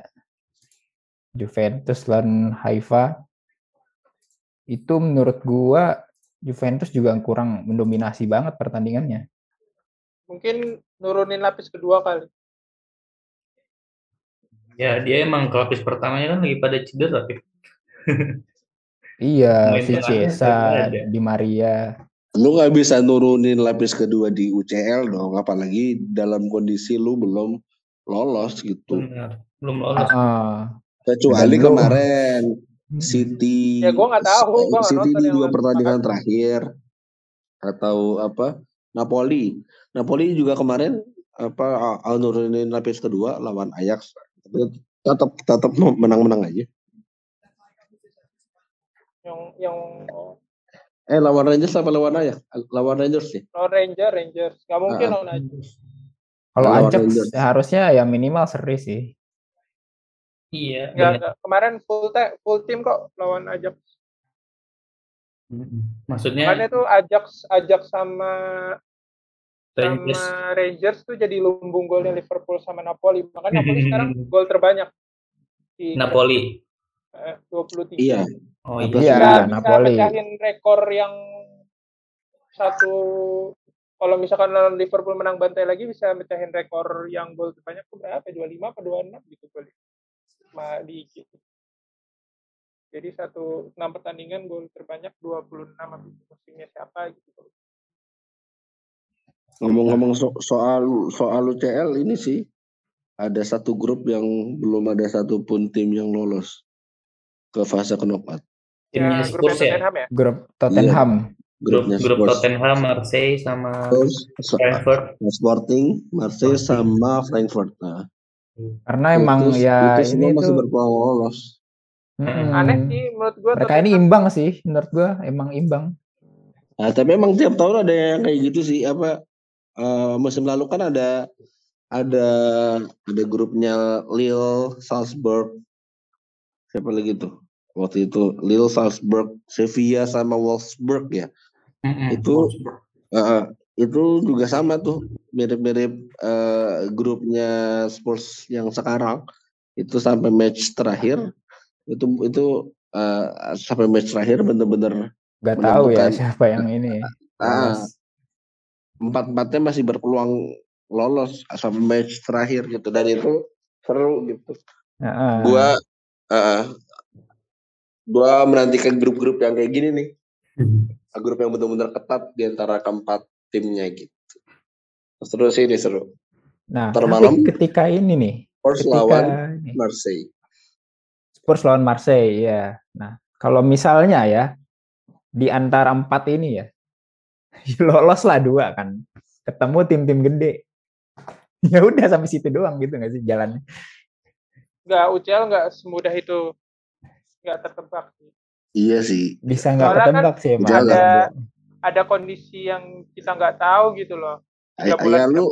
Juventus dan Haifa itu menurut gua Juventus juga kurang mendominasi banget pertandingannya. Mungkin nurunin lapis kedua kali. Ya, dia emang ke lapis pertamanya kan lagi pada cedera, tapi. iya, si Cesa, Di Maria. Lu nggak bisa nurunin lapis kedua di UCL dong, apalagi dalam kondisi lu belum lolos gitu. Benar. Belum lolos. Uh, Kecuali kemarin. City. Ya gua nggak tahu. Gua City di dua pertandingan terakhir atau apa Napoli. Napoli juga kemarin apa nurunin lapis kedua lawan Ajax. Tetap tetap menang-menang aja. Yang yang Eh lawan Rangers apa lawan Ajax? Lawan Rangers sih. Lawan Rangers, Rangers. Gak mungkin ah. lawan Ajax. Kalau Ajax harusnya ya minimal seri sih. Iya. Gak, kemarin full te, full tim kok lawan Ajax. Maksudnya? Karena itu Ajax Ajax sama Rangers. sama Rangers tuh jadi lumbung golnya Liverpool sama Napoli. Makanya Napoli sekarang gol terbanyak di Napoli. Eh, 23. Iya. Oh iya, iya Napoli. Bisa rekor yang satu kalau misalkan Liverpool menang bantai lagi bisa mecahin rekor yang gol terbanyak tuh berapa? 25 atau 26 gitu kali. Ma di gitu. Jadi satu enam pertandingan gol terbanyak 26 habis musimnya siapa gitu. Ngomong-ngomong so soal soal UCL ini sih ada satu grup yang belum ada satupun tim yang lolos ke fase knockout. Ya, grup Tottenham ya? Grup Tottenham. Iya grup grup Tottenham, Marseille sama Frankfurt. Sporting, Marseille sama Frankfurt. Nah. Karena emang itu, ya itu ini masih berpeluang lolos. Hmm. Aneh sih menurut gua. Mereka ini imbang sih menurut gua, emang imbang. Nah, tapi emang tiap tahun ada yang kayak gitu sih apa uh, musim lalu kan ada ada ada grupnya Lille, Salzburg, siapa lagi tuh? Waktu itu Lille, Salzburg, Sevilla sama Wolfsburg ya. Mm-mm, itu Wolfsburg. uh, itu juga sama tuh mirip-mirip uh, grupnya Spurs yang sekarang itu sampai match terakhir itu itu uh, sampai match terakhir bener-bener Gak tahu ya siapa yang ini. Uh, empat empatnya masih berpeluang lolos sampai match terakhir gitu dan itu seru gitu. Uh, gua uh, gua menantikan grup-grup yang kayak gini nih. Hmm. Grup yang benar-benar ketat di antara keempat timnya gitu. Terus ini seru. Nah, malam ketika ini nih, Spurs lawan ini. Marseille. Spurs lawan Marseille, ya. Nah, kalau misalnya ya di antara empat ini ya, lolos lah dua kan, ketemu tim-tim gede. ya udah sampai situ doang gitu nggak sih jalannya? Nggak UCL nggak semudah itu nggak tertebak sih. Iya sih. Bisa nggak ketebak kan sih emang. Ada ada kondisi yang kita nggak tahu gitu loh. Ya, ya lu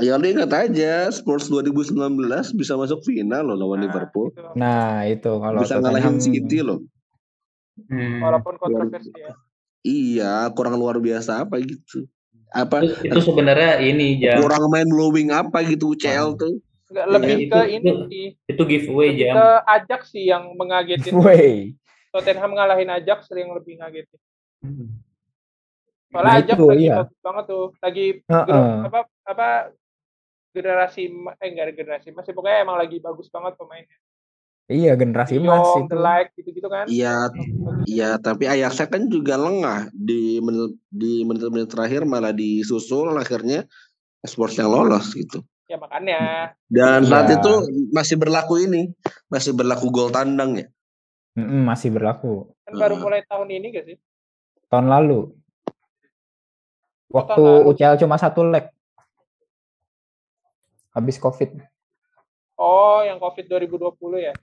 Ya lu ingat aja Spurs 2019 bisa masuk final loh lawan nah, Liverpool. Itu. Nah itu kalau bisa ngalahin City loh. Hmm. Walaupun kontroversi ya. Iya kurang luar biasa apa gitu. Apa itu, itu sebenarnya ini jam. Kurang main blowing apa gitu UCL tuh. Enggak lebih ya, ke itu, ini sih. Itu giveaway jam. Ke Ajax sih yang mengagetin. Giveaway. Tottenham ngalahin Ajax sering lebih ngagetin. Hmm. Soalnya nah, Ajax itu, lagi iya. bagus banget tuh. Lagi uh -uh. apa apa generasi eh enggak generasi masih pokoknya emang lagi bagus banget pemainnya. Iya generasi emas itu. like gitu-gitu kan. Iya, iya tapi Ajax kan juga lengah di menit di menit-menit terakhir malah disusul akhirnya Spurs yang lolos gitu. Ya makanya. Dan ya. saat itu masih berlaku ini, masih berlaku gol tandang ya. Mm -mm, masih berlaku. Kan baru mulai tahun ini gak sih? Tahun lalu. Waktu UCL cuma satu leg. Habis Covid. Oh, yang Covid 2020 ya?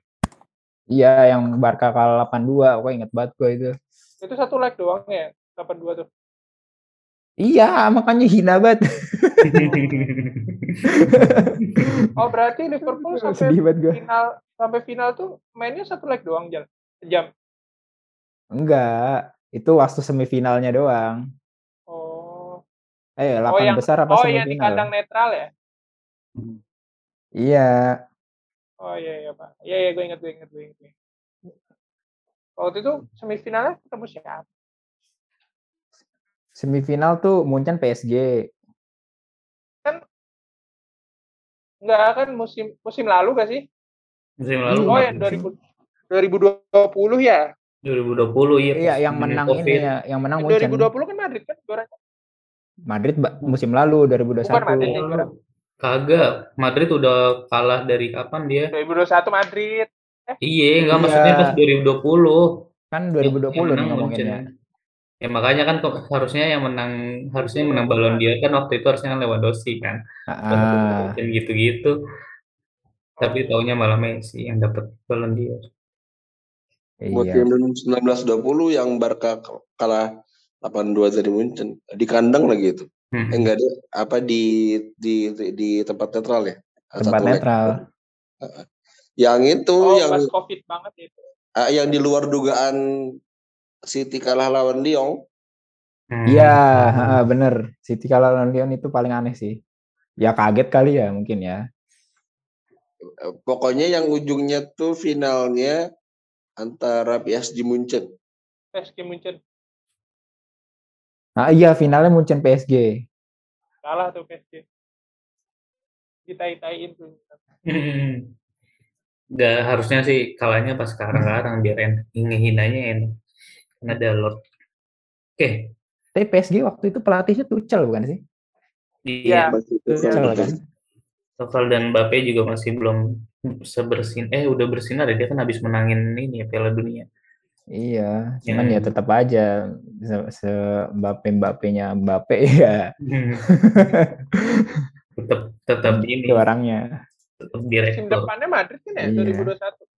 Iya, yang Barca kalah 8-2. Gue inget banget gue itu. Itu satu leg doang ya, 8-2 tuh. Iya, makanya hina banget. oh, berarti Liverpool sampai final sampai final tuh mainnya satu leg doang jam. Jam. Enggak, itu waktu semifinalnya doang. Oh. Eh, 8 oh, yang, besar apa oh, semifinal? Oh, yang di kandang netral ya? Iya. Oh iya iya pak. Iya iya gue inget gue inget gue inget. Waktu itu semifinalnya ketemu siapa? Semifinal tuh Munchen PSG. Kan enggak kan musim musim lalu gak sih? Musim lalu. Oh ya 2000 2020 ya? 2020 iya. Iya yang menang COVID. ini ya, yang menang Munchen. 2020 kan Madrid kan juara. Madrid musim lalu 2021. Bukan Madrid, ya, Kagak, Madrid udah kalah dari kapan dia? 2021 Madrid. Eh? Iya, enggak iya. maksudnya pas 2020. Kan 2020 nih ngomonginnya. Ya makanya kan kok harusnya yang menang harusnya yang menang balon dia kan waktu itu harusnya kan Lewandowski kan. Ah. Dan gitu-gitu. Tapi taunya malah Messi yang dapat balon dia. Iya. Musim 1920 yang Barca kalah 8-2 dari Munchen. Di kandang lagi itu. Hmm. Eh, enggak ada apa di di di tempat netral ya? Tempat Satu netral. Leg. Yang itu oh, yang pas Covid banget itu. Uh, yang di luar dugaan City kalah lawan Lyon. Hmm. Iya, hmm. bener. City kalah lawan Lyon itu paling aneh sih. Ya kaget kali ya mungkin ya. Pokoknya yang ujungnya tuh finalnya antara PSG Munchen. PSG Munchen. Nah iya finalnya Munchen PSG. Kalah tuh PSG. Ditai-taiin tuh. Gak harusnya sih kalahnya pas sekarang-sekarang biar enak. Ngehinanya enak. Karena ada Lord. Oke. Okay. Tapi PSG waktu itu pelatihnya Tuchel bukan sih? Iya. Tuchel kan. Tuchel dan Mbappe juga masih belum sebersin eh udah bersinar ya dia kan habis menangin ini ya Piala Dunia. Iya, cuman ya, ya tetap aja se, se Mbappe Mbappe-nya Mbappe ya. Hmm. tetap tetap ini. orangnya. Tetap direktur. Musim depannya Madrid kan ya iya. 2021.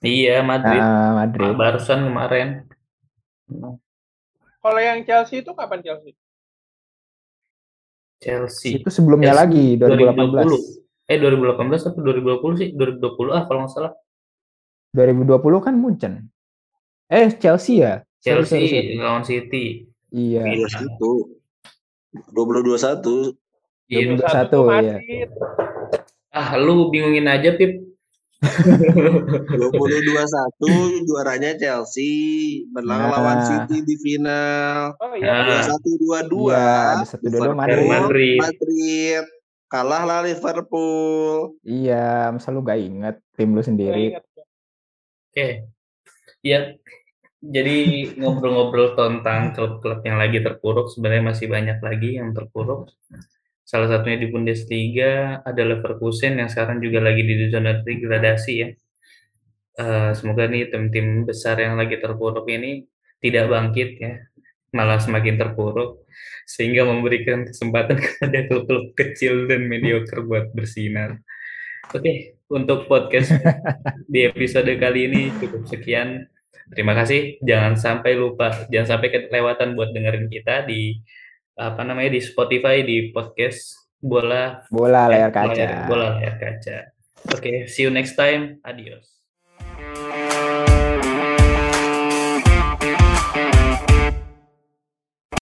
Iya, Madrid. Uh, Madrid. Barusan kemarin. Kalau yang Chelsea itu kapan Chelsea? Chelsea. Itu sebelumnya Chelsea. lagi 2018. 2020. Eh 2018 atau 2020 sih? 2020 ah kalau nggak salah. 2020 kan Munchen. Eh Chelsea ya? Chelsea sorry, sorry. lawan City. Iya. Iya itu. 2021. Iya, 2021 ya. Ah, lu bingungin aja, Pip. 2021 juaranya Chelsea menang nah. lawan City di final. Oh iya. 21 22. Iya, ada satu dua Madrid. Madrid. Madrid. Kalah lah Liverpool. Iya, masa lu gak inget tim lu sendiri. Oke. Okay. Ya, jadi ngobrol-ngobrol tentang klub-klub yang lagi terpuruk sebenarnya masih banyak lagi yang terpuruk. Salah satunya di Bundesliga ada Leverkusen yang sekarang juga lagi di zona degradasi ya. Uh, semoga nih tim-tim besar yang lagi terpuruk ini tidak bangkit ya, malah semakin terpuruk sehingga memberikan kesempatan kepada klub-klub kecil dan mediocre buat bersinar. Oke, okay, untuk podcast di episode kali ini cukup sekian. Terima kasih. Jangan sampai lupa, jangan sampai kelewatan buat dengerin kita di apa namanya di Spotify di podcast bola bola layar kaca. Bola layar kaca. Oke okay, see you next time. Adios